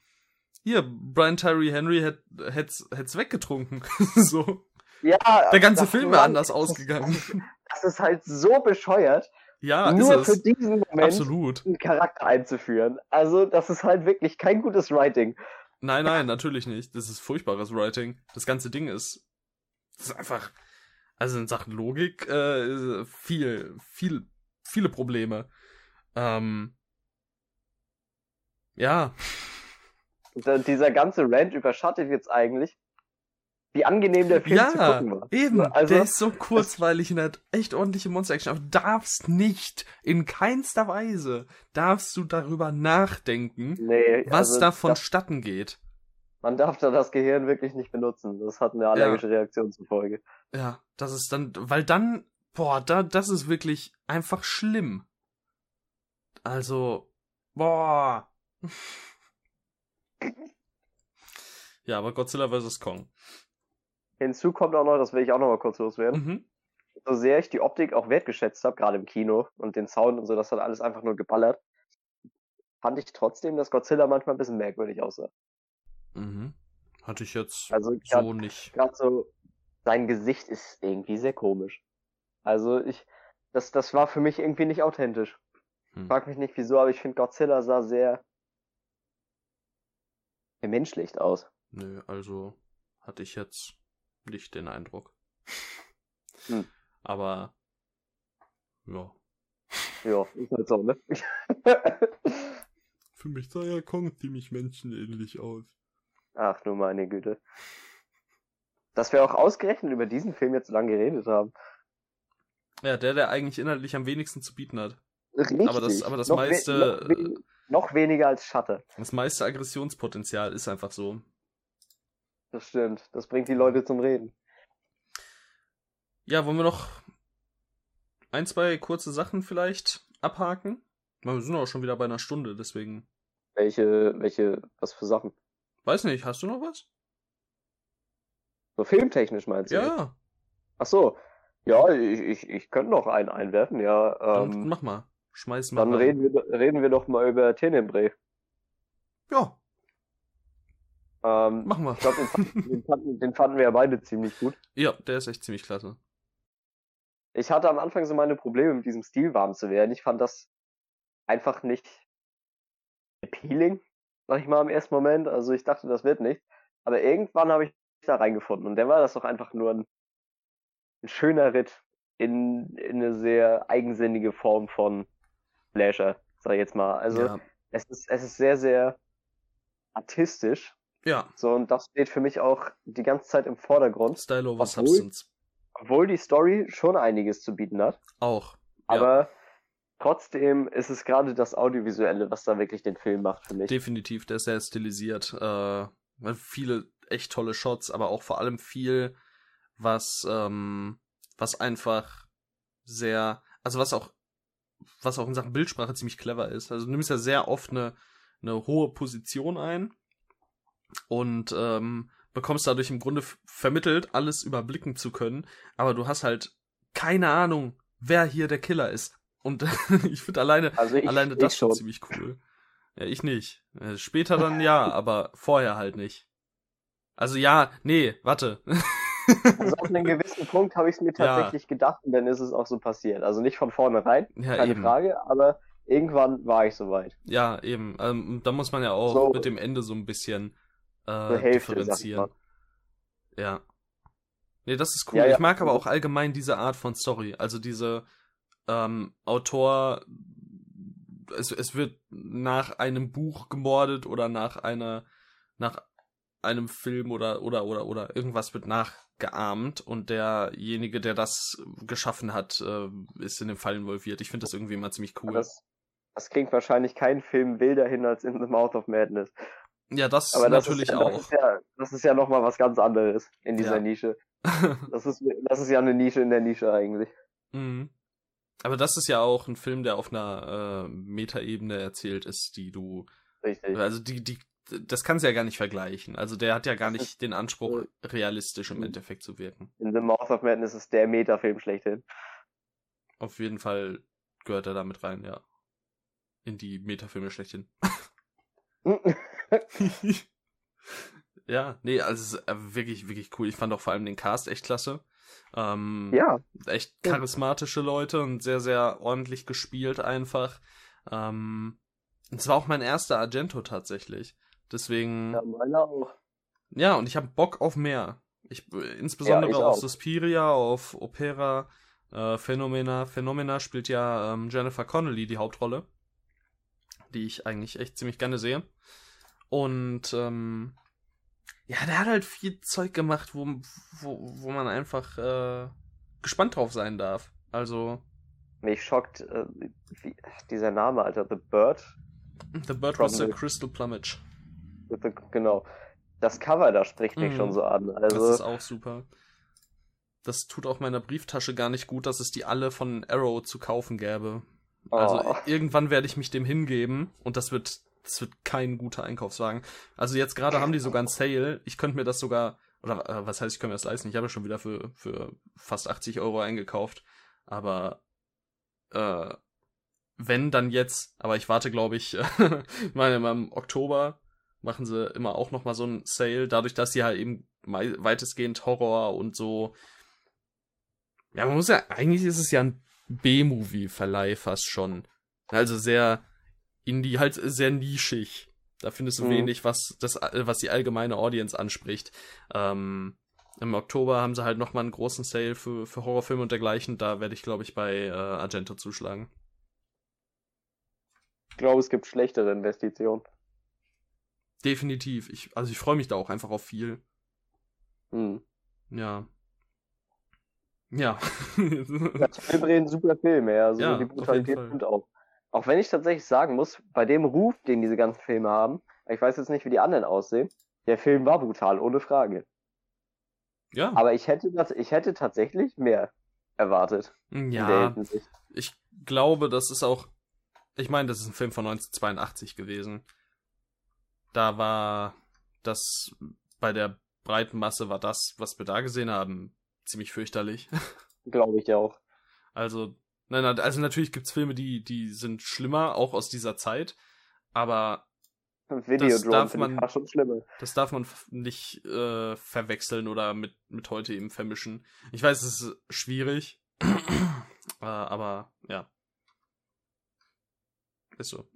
hier, Brian Tyree Henry hätte hätt's, hätt's weggetrunken. so. ja, Der ganze Film wäre anders ausgegangen. Das ist halt so bescheuert, ja, nur für es. diesen Moment Absolut. einen Charakter einzuführen. Also, das ist halt wirklich kein gutes Writing. Nein, nein, natürlich nicht. Das ist furchtbares Writing. Das ganze Ding ist, das ist einfach, also in Sachen Logik, äh, viel, viel, viele Probleme. Ähm, ja, dieser ganze Rant überschattet jetzt eigentlich wie angenehm der Film ja, zu gucken war. eben. Also- der ist so kurzweilig und hat echt ordentliche Monster-Action. Aber du darfst nicht, in keinster Weise, darfst du darüber nachdenken, Nee, was also da vonstatten geht. Man darf da das Gehirn wirklich nicht benutzen. Das hat eine allergische Reaktion zur Folge. Ja, das ist dann, weil dann, boah, da, das ist wirklich einfach schlimm. Also, boah. ja, aber Godzilla vs. Kong. Hinzu kommt auch noch, das will ich auch noch mal kurz loswerden, Mhm. so sehr ich die Optik auch wertgeschätzt habe, gerade im Kino und den Sound und so, das hat alles einfach nur geballert, fand ich trotzdem, dass Godzilla manchmal ein bisschen merkwürdig aussah. Mhm. Hatte ich jetzt Also gerade so nicht. grad so, sein Gesicht ist irgendwie sehr komisch. Also ich, das, das war für mich irgendwie nicht authentisch. Hm. Frag mich nicht wieso, aber ich finde Godzilla sah sehr vermenschlicht aus. Nö, also hatte ich jetzt nicht den Eindruck. Hm. Aber ja. Ja, ist halt so, ne? Für mich sah ja Kong ziemlich menschenähnlich aus. Ach du meine Güte. Dass wir auch ausgerechnet über diesen Film jetzt so lange geredet haben. Ja, der, der eigentlich inhaltlich am wenigsten zu bieten hat. Richtig. Aber das- aber das noch we- meiste- noch, we noch weniger als Shutter. Das meiste Aggressionspotenzial ist einfach so. Das stimmt. Das bringt die Leute zum Reden. Ja, wollen wir noch ein, zwei kurze Sachen vielleicht abhaken? Wir sind auch schon wieder bei einer Stunde, deswegen. Welche, welche, was für Sachen? Weiß nicht, hast du noch was? So filmtechnisch meinst du? Ja, jetzt? ja. Ach so. Ja, ich, ich, ich könnte noch einen einwerfen, ja. Dann Ähm, mach mal. Schmeiß mal. dann rein. reden wir, reden wir doch mal über Tenebrae. Ja, Ähm, machen wir. ich glaube, den, fanden- den, fanden, den fanden wir ja beide ziemlich gut. Ja, der ist echt ziemlich klasse. Ich hatte am Anfang so meine Probleme mit diesem Stil warm zu werden. Ich fand das einfach nicht appealing, sag ich mal im ersten Moment. Also ich dachte, das wird nicht. Aber irgendwann habe ich da reingefunden und der war das doch einfach nur ein, ein schöner Ritt in, in eine sehr eigensinnige Form von Slasher, sag ich jetzt mal. Also ja. es ist, es ist sehr, sehr artistisch. Ja, So, und das steht für mich auch die ganze Zeit im Vordergrund, Style over Obwohl- Substance. obwohl die Story schon einiges zu bieten hat. Auch. Ja. Aber trotzdem ist es gerade das Audiovisuelle, was da wirklich den Film macht für mich. Definitiv, der ist sehr stilisiert. Äh, viele echt tolle Shots, aber auch vor allem viel, was, ähm, was einfach sehr, also was auch, was auch in Sachen Bildsprache ziemlich clever ist. Also du nimmst ja sehr oft eine, eine hohe Position ein und ähm, bekommst dadurch im Grunde vermittelt, alles überblicken zu können, aber du hast halt keine Ahnung, wer hier der Killer ist. Und ich finde alleine, also ich, Alleine ich das schon ziemlich cool. Ja, ich nicht. Äh, Später dann ja, aber vorher halt nicht. Also ja, nee, warte. Also auf einen gewissen Punkt habe ich es mir Ja. tatsächlich gedacht und dann ist es auch so passiert. Also nicht von vornherein, ja, keine eben. Frage, aber irgendwann war ich soweit. Ja, eben. Ähm, da muss man ja auch So- mit dem Ende so ein bisschen äh, Hälfte, differenzieren. Ja. Nee, das ist cool. Ja, ja. Ich mag aber auch allgemein diese Art von Story. Also diese ähm, Autor, es, es wird nach einem Buch gemordet oder nach einer, nach einem Film oder, oder, oder, oder irgendwas wird nachgeahmt und derjenige, der das geschaffen hat, äh, ist in den Fall involviert. Ich finde das irgendwie immer ziemlich cool. Das, das klingt wahrscheinlich kein Film wilder hin als In the Mouth of Madness. Ja, das Aber das natürlich ist, ja, auch. Das ist ja, das ist ja nochmal was ganz anderes in dieser Ja. Nische. Das ist, das ist ja eine Nische in der Nische eigentlich. Mhm. Aber das ist ja auch ein Film, der auf einer äh, Metaebene erzählt ist, die du, Richtig. also die, die, das kannst du ja gar nicht vergleichen. Also der hat ja gar nicht den Anspruch, realistisch im. Endeffekt zu wirken. In The Mouth of Madness ist der Metafilm schlechthin. Auf jeden Fall gehört er damit rein, ja. In die Metafilme schlechthin. ja, nee, also es ist äh, wirklich, wirklich cool. Ich fand auch vor allem den Cast echt klasse. Ähm, ja, echt Ja. charismatische Leute und sehr, sehr ordentlich gespielt einfach. Ähm, es war auch mein erster Argento tatsächlich. Deswegen, ja, ja, meiner auch. und ich habe Bock auf mehr. Ich, äh, insbesondere Ja, ich auf auch. Suspiria, auf Opera, äh, Phenomena. Phenomena spielt ja ähm, Jennifer Connelly die Hauptrolle, die ich eigentlich echt ziemlich gerne sehe. Und ähm, Ja, der hat halt viel Zeug gemacht, wo, wo, wo man einfach äh, gespannt drauf sein darf. Also. Mich schockt äh, wie, dieser Name, Alter. The Bird. The Bird was the Crystal Plumage. The, genau. Das Cover da spricht mich mm. schon so an. Also, das ist auch super. Das tut auch meiner Brieftasche gar nicht gut, dass es die alle von Arrow zu kaufen gäbe. Also oh. irgendwann werde ich mich dem hingeben und das wird das wird kein guter Einkaufswagen. Also jetzt gerade haben die sogar einen Sale. Ich könnte mir das sogar, oder äh, was heißt, ich könnte mir das leisten? Ich habe ja schon wieder für, für fast 80 Euro eingekauft. Aber äh, wenn, dann jetzt. Aber ich warte, glaube ich, meine, im Oktober machen sie immer auch nochmal so einen Sale, dadurch, dass sie halt eben weitestgehend Horror und so. Ja, man muss ja, eigentlich ist es ja ein B-Movie-Verleih fast schon. Also sehr Indie, halt sehr nischig. Da findest du mhm. wenig, was das, was die allgemeine Audience anspricht. Ähm, Im Oktober haben sie halt nochmal einen großen Sale für, für Horrorfilme und dergleichen. Da werde ich, glaube ich, bei äh, Argento zuschlagen. Ich glaube, es gibt schlechtere Investitionen. Definitiv. Ich, also ich freue mich da auch einfach auf viel. Mhm. Ja. Ja. ja reden super Filme, ja. Also ja, die Brutalität und auch. Auch wenn ich tatsächlich sagen muss, bei dem Ruf, den diese ganzen Filme haben, ich weiß jetzt nicht, wie die anderen aussehen, der Film war brutal, ohne Frage. Ja. Aber ich hätte, ich hätte tatsächlich mehr erwartet. Ja. Ich glaube, das ist auch. Ich meine, das ist ein Film von 1982 gewesen. Da war das bei der breiten Masse war das, was wir da gesehen haben, ziemlich fürchterlich. Glaube ich ja auch. Also Nein, also natürlich gibt's Filme, die, die sind schlimmer, auch aus dieser Zeit, aber das darf man, das darf man nicht äh, verwechseln oder mit, mit heute eben vermischen. Ich weiß, es ist schwierig, äh, aber ja. Ist so.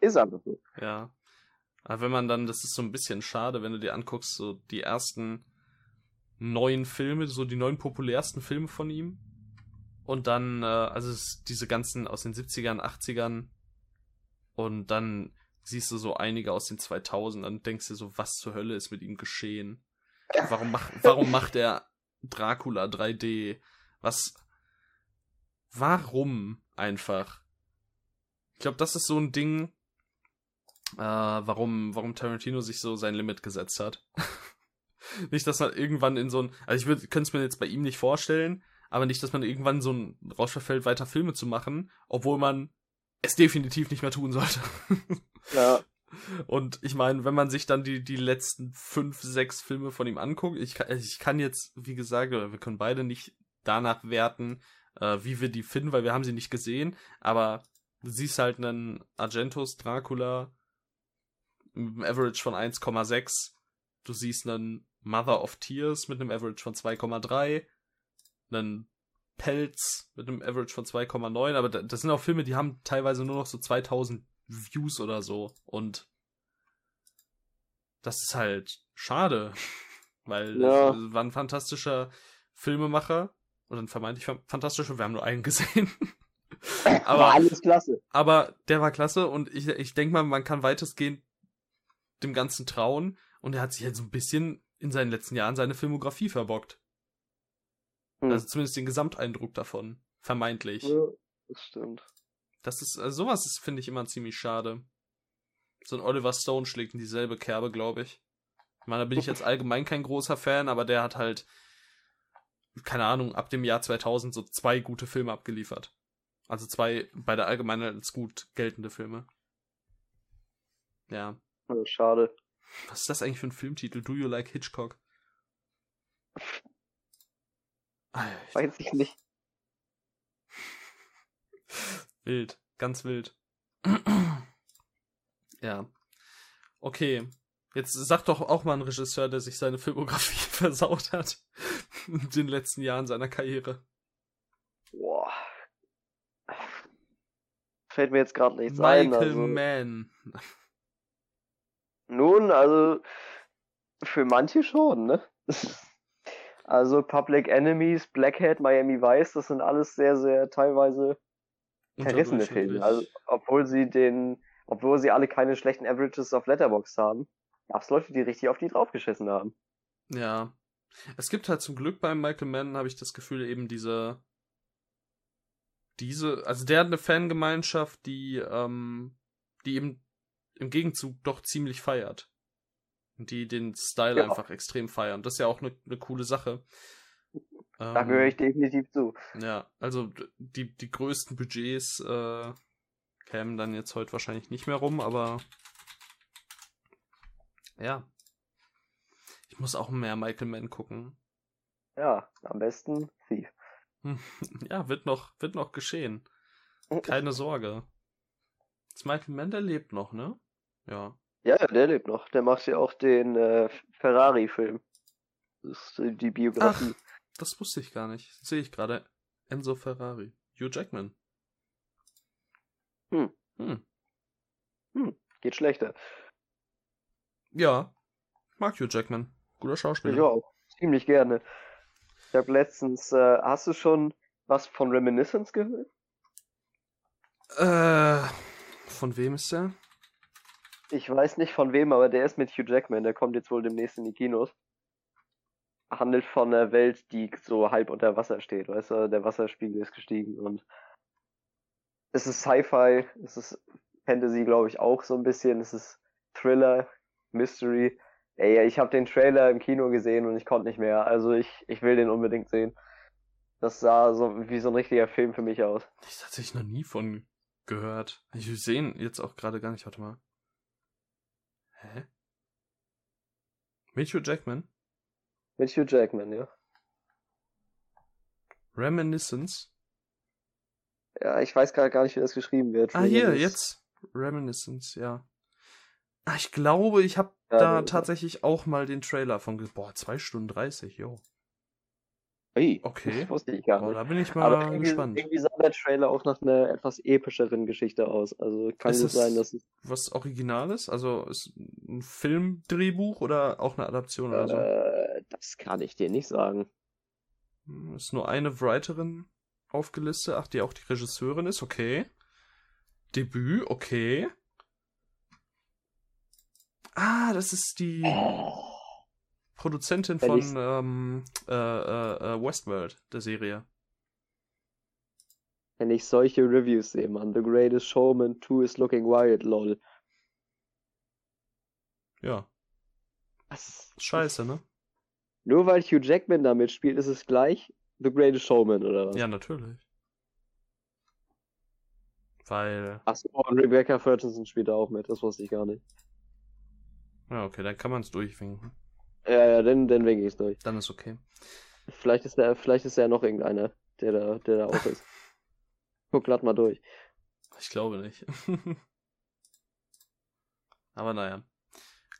ist einfach so. Ja. Aber wenn man dann, das ist so ein bisschen schade, wenn du dir anguckst, so die ersten neuen Filme, so die neun populärsten Filme von ihm, und dann, äh, also diese ganzen aus den 70ern, 80ern. Und dann siehst du so einige aus den 2000 ern und denkst dir so, was zur Hölle ist mit ihm geschehen? Warum, mach, warum macht er Dracula 3D? Was? Warum einfach? Ich glaube, das ist so ein Ding, äh, warum, warum Tarantino sich so sein Limit gesetzt hat. nicht, dass man irgendwann in so ein, also ich könnte es mir jetzt bei ihm nicht vorstellen, aber nicht, dass man irgendwann so ein Rausch verfällt, weiter Filme zu machen, obwohl man es definitiv nicht mehr tun sollte. ja. Und ich meine, wenn man sich dann die, die letzten fünf, sechs Filme von ihm anguckt, ich kann, ich kann jetzt, wie gesagt, wir können beide nicht danach werten, äh, wie wir die finden, weil wir haben sie nicht gesehen, aber du siehst halt einen Argentos Dracula mit einem Average von 1,6, du siehst einen Mother of Tears mit einem Average von 2,3, einen Pelz mit einem Average von 2,9, aber das sind auch Filme, die haben teilweise nur noch so 2000 Views oder so und das ist halt schade, weil ja. es war ein fantastischer Filmemacher und ein vermeintlich fantastischer, wir haben nur einen gesehen. aber war alles klasse. Aber der war klasse und ich, ich denke mal, man kann weitestgehend dem Ganzen trauen und er hat sich halt so ein bisschen in seinen letzten Jahren seine Filmografie verbockt. Hm. Also zumindest den Gesamteindruck davon. Vermeintlich. Ja, das stimmt. Das ist, also sowas ist, finde ich, immer ziemlich schade. So ein Oliver Stone schlägt in dieselbe Kerbe, glaube ich. Ich meine, da bin ich jetzt allgemein kein großer Fan, aber der hat halt, keine Ahnung, ab dem Jahr 2000 so zwei gute Filme abgeliefert. Also zwei bei der Allgemeinheit als gut geltende Filme. Ja. Schade. Was ist das eigentlich für ein Filmtitel? Do You Like Hitchcock? Alter. Weiß ich nicht. Wild, ganz wild. ja. Okay. Jetzt sag doch auch mal ein Regisseur, der sich seine Filmografie versaut hat. in den letzten Jahren seiner Karriere. Boah. Fällt mir jetzt gerade nichts Michael ein. Michael also. Mann. Nun, also für manche schon, ne? Also Public Enemies, Blackhead, Miami Vice, das sind alles sehr, sehr teilweise verrissene Filme. Also, obwohl sie den, obwohl sie alle keine schlechten Averages auf Letterbox haben. gab's Leute, die richtig auf die draufgeschissen haben. Ja. Es gibt halt zum Glück beim Michael Mann, habe ich das Gefühl, eben diese. Diese, also der hat eine Fangemeinschaft, die, ähm, die eben im Gegenzug doch ziemlich feiert. Die den Style Ja. einfach extrem feiern. Das ist ja auch eine eine coole Sache. Da Ähm, gehöre ich definitiv zu. Ja, also die, die größten Budgets äh, kämen dann jetzt heute wahrscheinlich nicht mehr rum, aber ja. Ich muss auch mehr Michael Mann gucken. Ja, am besten Thief. Ja, wird noch, wird noch geschehen. Keine Sorge. Das Michael Mann, der lebt noch, ne? Ja. Ja, ja, der lebt noch. Der macht ja auch den äh, Ferrari-Film. Das ist die Biografie. Das wusste ich gar nicht. Sehe ich gerade. Enzo Ferrari. Hugh Jackman. Hm. Hm. Geht schlechter. Ja. Mag Hugh Jackman. Guter Schauspieler. Ich auch. Ziemlich gerne. Ich habe letztens, äh, hast du schon was von Reminiscence gehört? Äh, von wem ist der? Ich weiß nicht von wem, aber der ist mit Hugh Jackman. Der kommt jetzt wohl demnächst in die Kinos. Handelt von einer Welt, die so halb unter Wasser steht. Weißt du, der Wasserspiegel ist gestiegen und es ist Sci-Fi, es ist Fantasy, glaube ich, auch so ein bisschen. Es ist Thriller, Mystery. Ey, ich habe den Trailer im Kino gesehen und ich konnte nicht mehr. Also ich, ich will den unbedingt sehen. Das sah so wie so ein richtiger Film für mich aus. Ich tatsächlich noch nie von gehört. Ich sehe ihn jetzt auch gerade gar nicht. Warte mal. Hä? Mit Hugh Jackman? Mit Hugh Jackman, ja. Reminiscence? Ja, ich weiß gerade gar nicht, wie das geschrieben wird. Ah, hier, jetzt. Reminiscence, ja. Ah, ich glaube, ich habe Ja, da der- tatsächlich auch mal den Trailer von. Boah, 2 Stunden 30, jo. Ui, Okay. Das wusste ich gar nicht. da bin ich Aber mal irgendwie, gespannt. irgendwie sah der Trailer auch nach einer etwas epischeren Geschichte aus. Also kann es- sein, dass es Was Originales? Also ist ein Filmdrehbuch oder auch eine Adaption oder so? äh, das kann ich dir nicht sagen. Hm, Ist nur eine Writerin aufgelistet. Ach, die auch die Regisseurin ist, okay. Debüt, okay. Ah, das ist die Produzentin Wenn von ähm, äh, äh, äh, Westworld, der Serie. Wenn ich solche Reviews sehe, man. The Greatest Showman 2 is looking wild, lol. Ja, Was? scheiße, ne? Nur weil Hugh Jackman da mitspielt, ist es gleich The Greatest Showman, oder was? Ja, natürlich. Weil, Achso, und Rebecca Ferguson spielt da auch mit, das wusste ich gar nicht. ja, okay, dann kann man es durchwinken. Ja, ja, dann, dann winke ich's durch. Dann ist okay. Vielleicht ist da, vielleicht ist da ja noch irgendeiner, der da, der da auch ist. Guck glatt mal durch. Ich glaube nicht. Aber naja.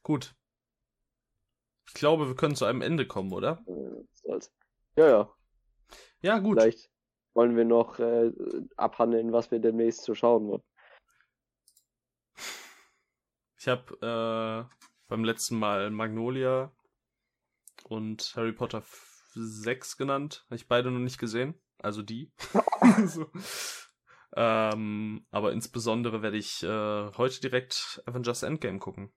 Gut. Ich glaube, wir können zu einem Ende kommen, oder? Äh. Ja, ja. Ja, gut. Vielleicht wollen wir noch äh, abhandeln, was wir demnächst zu schauen wollen. Ich habe äh, beim letzten Mal Magnolia und Harry Potter 6 genannt. Habe ich beide noch nicht gesehen. Also die. so. Ähm, aber insbesondere werde ich äh, heute direkt Avengers Endgame gucken.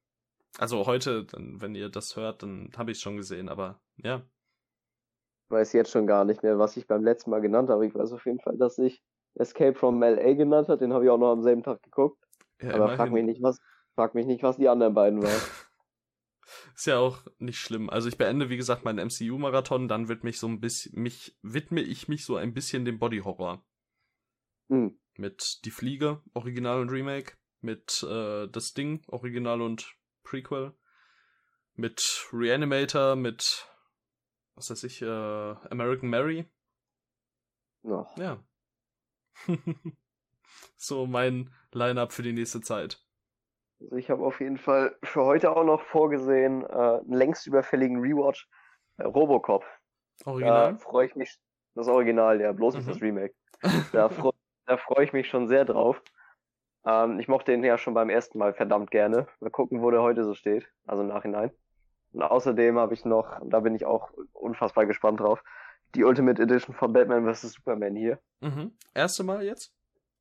Also heute, dann, wenn ihr das hört, dann habe ich es schon gesehen. Aber ja, Ich weiß jetzt schon gar nicht mehr, was ich beim letzten Mal genannt habe. Ich weiß auf jeden Fall, dass ich Escape from LA genannt habe. Den habe ich auch noch am selben Tag geguckt. ja Aber frag mich nicht, was, frag mich nicht, was die anderen beiden waren. Ist ja auch nicht schlimm. Also ich beende, wie gesagt, meinen MCU-Marathon, dann wird mich so ein bisschen, mich, widme ich mich so ein bisschen dem Body-Horror. Hm. Mit Die Fliege, Original und Remake, mit äh, Das Ding, Original und Prequel, mit Reanimator, mit, was weiß ich, äh, American Mary. Oh. Ja. so mein Line-Up für die nächste Zeit. Also ich habe auf jeden Fall für heute auch noch vorgesehen, äh, einen längst überfälligen Rewatch. Äh, Robocop. Da Original? freue ich mich. Das Original, ja, bloß nicht Mhm. das Remake. Da, fre da freue ich mich schon sehr drauf. Ähm, ich mochte den ja schon beim ersten Mal verdammt gerne. Mal gucken, wo der heute so steht. Also im Nachhinein. Und außerdem habe ich noch, und da bin ich auch unfassbar gespannt drauf, die Ultimate Edition von Batman vs. Superman hier. Mhm. Erste Mal jetzt?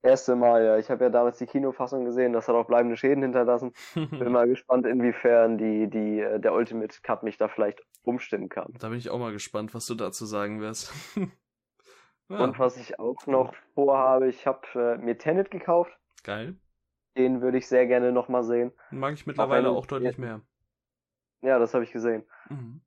erste Mal, ja. Ich habe ja damals die Kinofassung gesehen, das hat auch bleibende Schäden hinterlassen. Bin mal gespannt, inwiefern die, die, äh, der Ultimate Cut mich da vielleicht umstimmen kann. Da bin ich auch mal gespannt, was du dazu sagen wirst. ja. Und was ich auch noch vorhabe, ich habe äh, mir Tenet gekauft. Geil. Den würde ich sehr gerne nochmal sehen. Mag ich mittlerweile auch, auch deutlich mehr. Ja, das habe ich gesehen. Mhm.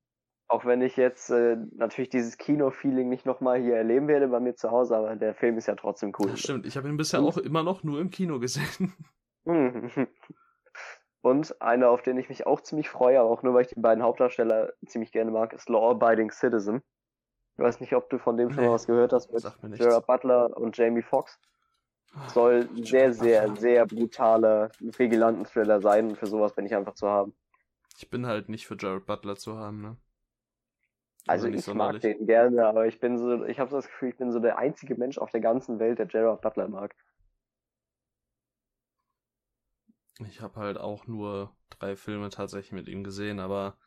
Auch wenn ich jetzt äh, natürlich dieses Kino-Feeling nicht nochmal hier erleben werde bei mir zu Hause, aber der Film ist ja trotzdem cool. Das stimmt, ich habe ihn bisher auch immer noch nur im Kino gesehen. Und einer, auf den ich mich auch ziemlich freue, aber auch nur weil ich die beiden Hauptdarsteller ziemlich gerne mag, ist Law Abiding Citizen. Ich weiß nicht, ob du von dem schon nee, mal was gehört hast mit Gerard Butler und Jamie Foxx. Soll oh, sehr, sehr, sehr brutaler Vigilanten-Thriller sein und für sowas bin ich einfach zu haben. Ich bin halt nicht für Jared Butler zu haben, ne? Also, also ich sonderlich. mag den gerne, aber ich bin so, ich habe so das Gefühl, ich bin so der einzige Mensch auf der ganzen Welt, der Gerard Butler mag. Ich habe halt auch nur drei Filme tatsächlich mit ihm gesehen, aber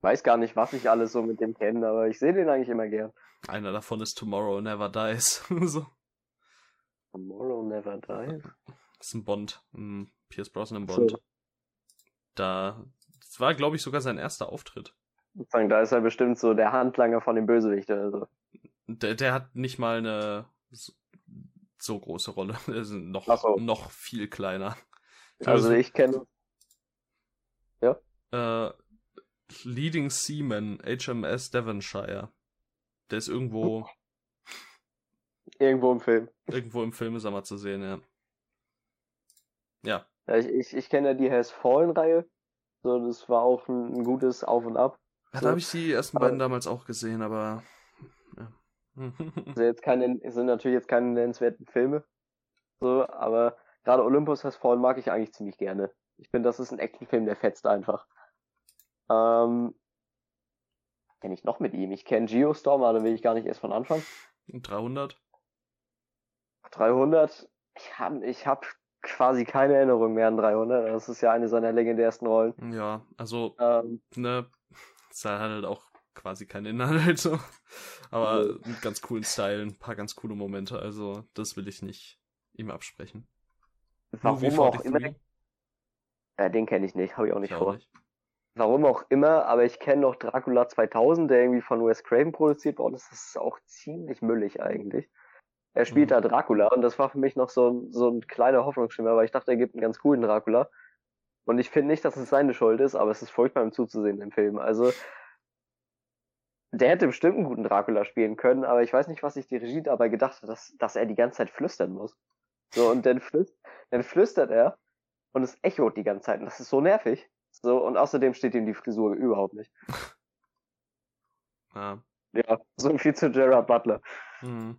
weiß gar nicht, was ich alles so mit dem kenne, aber ich sehe den eigentlich immer gern. Einer davon ist Tomorrow Never Dies. so. Tomorrow Never Dies? Das ist ein Bond, ein Pierce Brosnan Bond. So. Da, das war, glaube ich, sogar sein erster Auftritt. Da ist er bestimmt so der Handlanger von dem Bösewicht oder so. Der, der hat nicht mal eine so, so große Rolle. Er ist noch, so. noch viel kleiner. Also ich kenne. Ja. Äh, Leading Seaman, HMS Devonshire. Der ist irgendwo. Irgendwo im Film. Irgendwo im Film ist er mal zu sehen, ja. Ja. ja ich ich, ich kenne ja die Has Fallen-Reihe. So, das war auch ein, ein gutes Auf und Ab. Ja, da habe ich die ersten aber, beiden damals auch gesehen, aber. Ja. also jetzt keine, sind natürlich jetzt keine nennenswerten Filme. So, aber gerade Olympus Has Fallen mag ich eigentlich ziemlich gerne. Ich finde, das ist ein Actionfilm, der fetzt einfach. Ähm, kenne ich noch mit ihm? Ich kenne Geostorm, aber da will ich gar nicht erst von Anfang. 300? 300? Ich habe ich hab quasi keine Erinnerung mehr an 300. Das ist ja eine seiner legendärsten Rollen. Ja, also, ähm, ne, hat halt auch quasi keinen Inhalt, so. aber mit ganz coolen Style, ein paar ganz coole Momente, also das will ich nicht ihm absprechen. Warum auch immer. Ja, den kenne ich nicht, habe ich auch nicht ich vor. Auch nicht. Warum auch immer, aber ich kenne noch Dracula 2000, der irgendwie von Wes Craven produziert worden ist. Das ist auch ziemlich müllig eigentlich. Er spielt mhm. da Dracula und das war für mich noch so, so ein kleiner Hoffnungsschimmer, weil ich dachte, er gibt einen ganz coolen Dracula. Und ich finde nicht, dass es seine Schuld ist, aber es ist furchtbar im zuzusehen im Film. Also, der hätte bestimmt einen guten Dracula spielen können, aber ich weiß nicht, was sich die Regie dabei gedacht hat, dass, dass er die ganze Zeit flüstern muss. So, und dann, flüst, dann flüstert er und es echot die ganze Zeit. Und das ist so nervig. So, und außerdem steht ihm die Frisur überhaupt nicht. Ja. Ja, so viel zu Gerard Butler. Mhm.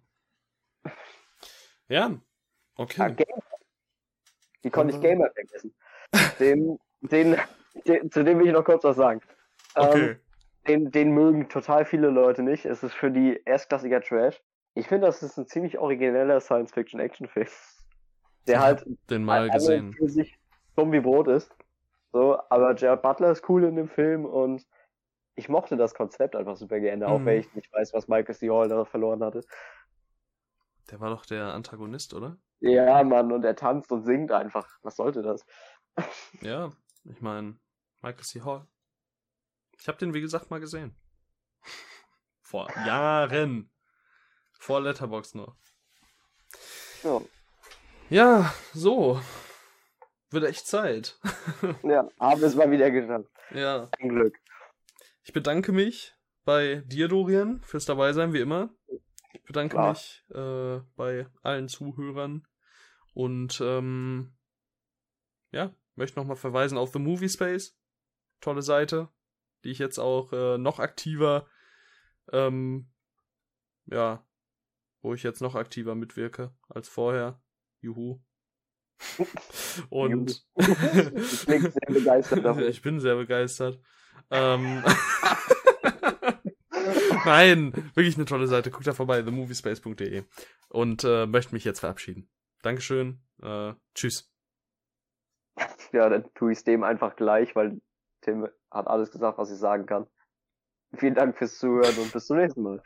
Ja, okay. Ah, Gamer. Wie konnte ich Gamer vergessen? Den, den, den, zu dem will ich noch kurz was sagen. Okay. Ähm, den, den mögen total viele Leute nicht. Es ist für die erstklassiger Trash. Ich finde, das ist ein ziemlich origineller Science-Fiction-Action-Film. Der halt den mal gesehen. für sich dumm wie Brot ist. So, aber Gerard Butler ist cool in dem Film und ich mochte das Konzept einfach super gerne, mhm. auch wenn ich nicht weiß, was Michael C. Hall da verloren hatte. Der war doch der Antagonist, oder? Ja, Mann, und er tanzt und singt einfach. Was sollte das? Ja, ich meine, Michael C. Hall. Ich habe den, wie gesagt, mal gesehen. Vor Jahren. Vor Letterbox noch. Ja. Ja, so. Wird echt Zeit. ja, haben es mal wieder geschafft. Ja. Ein Glück. Ich bedanke mich bei dir, Dorian, fürs Dabeisein, wie immer. Ich bedanke Klar. mich äh, bei allen Zuhörern und ähm, ja, möchte nochmal verweisen auf The Movie Space. Tolle Seite, die ich jetzt auch äh, noch aktiver, ähm, ja, wo ich jetzt noch aktiver mitwirke als vorher. Juhu. Und ich bin sehr begeistert davon. Ich bin sehr begeistert. Ähm Nein, wirklich eine tolle Seite. Guckt da vorbei, themoviespace.de. Und äh, möchte mich jetzt verabschieden. Dankeschön. Äh, tschüss. Ja, dann tue ich es dem einfach gleich, weil Tim hat alles gesagt, was ich sagen kann. Vielen Dank fürs Zuhören und bis zum nächsten Mal.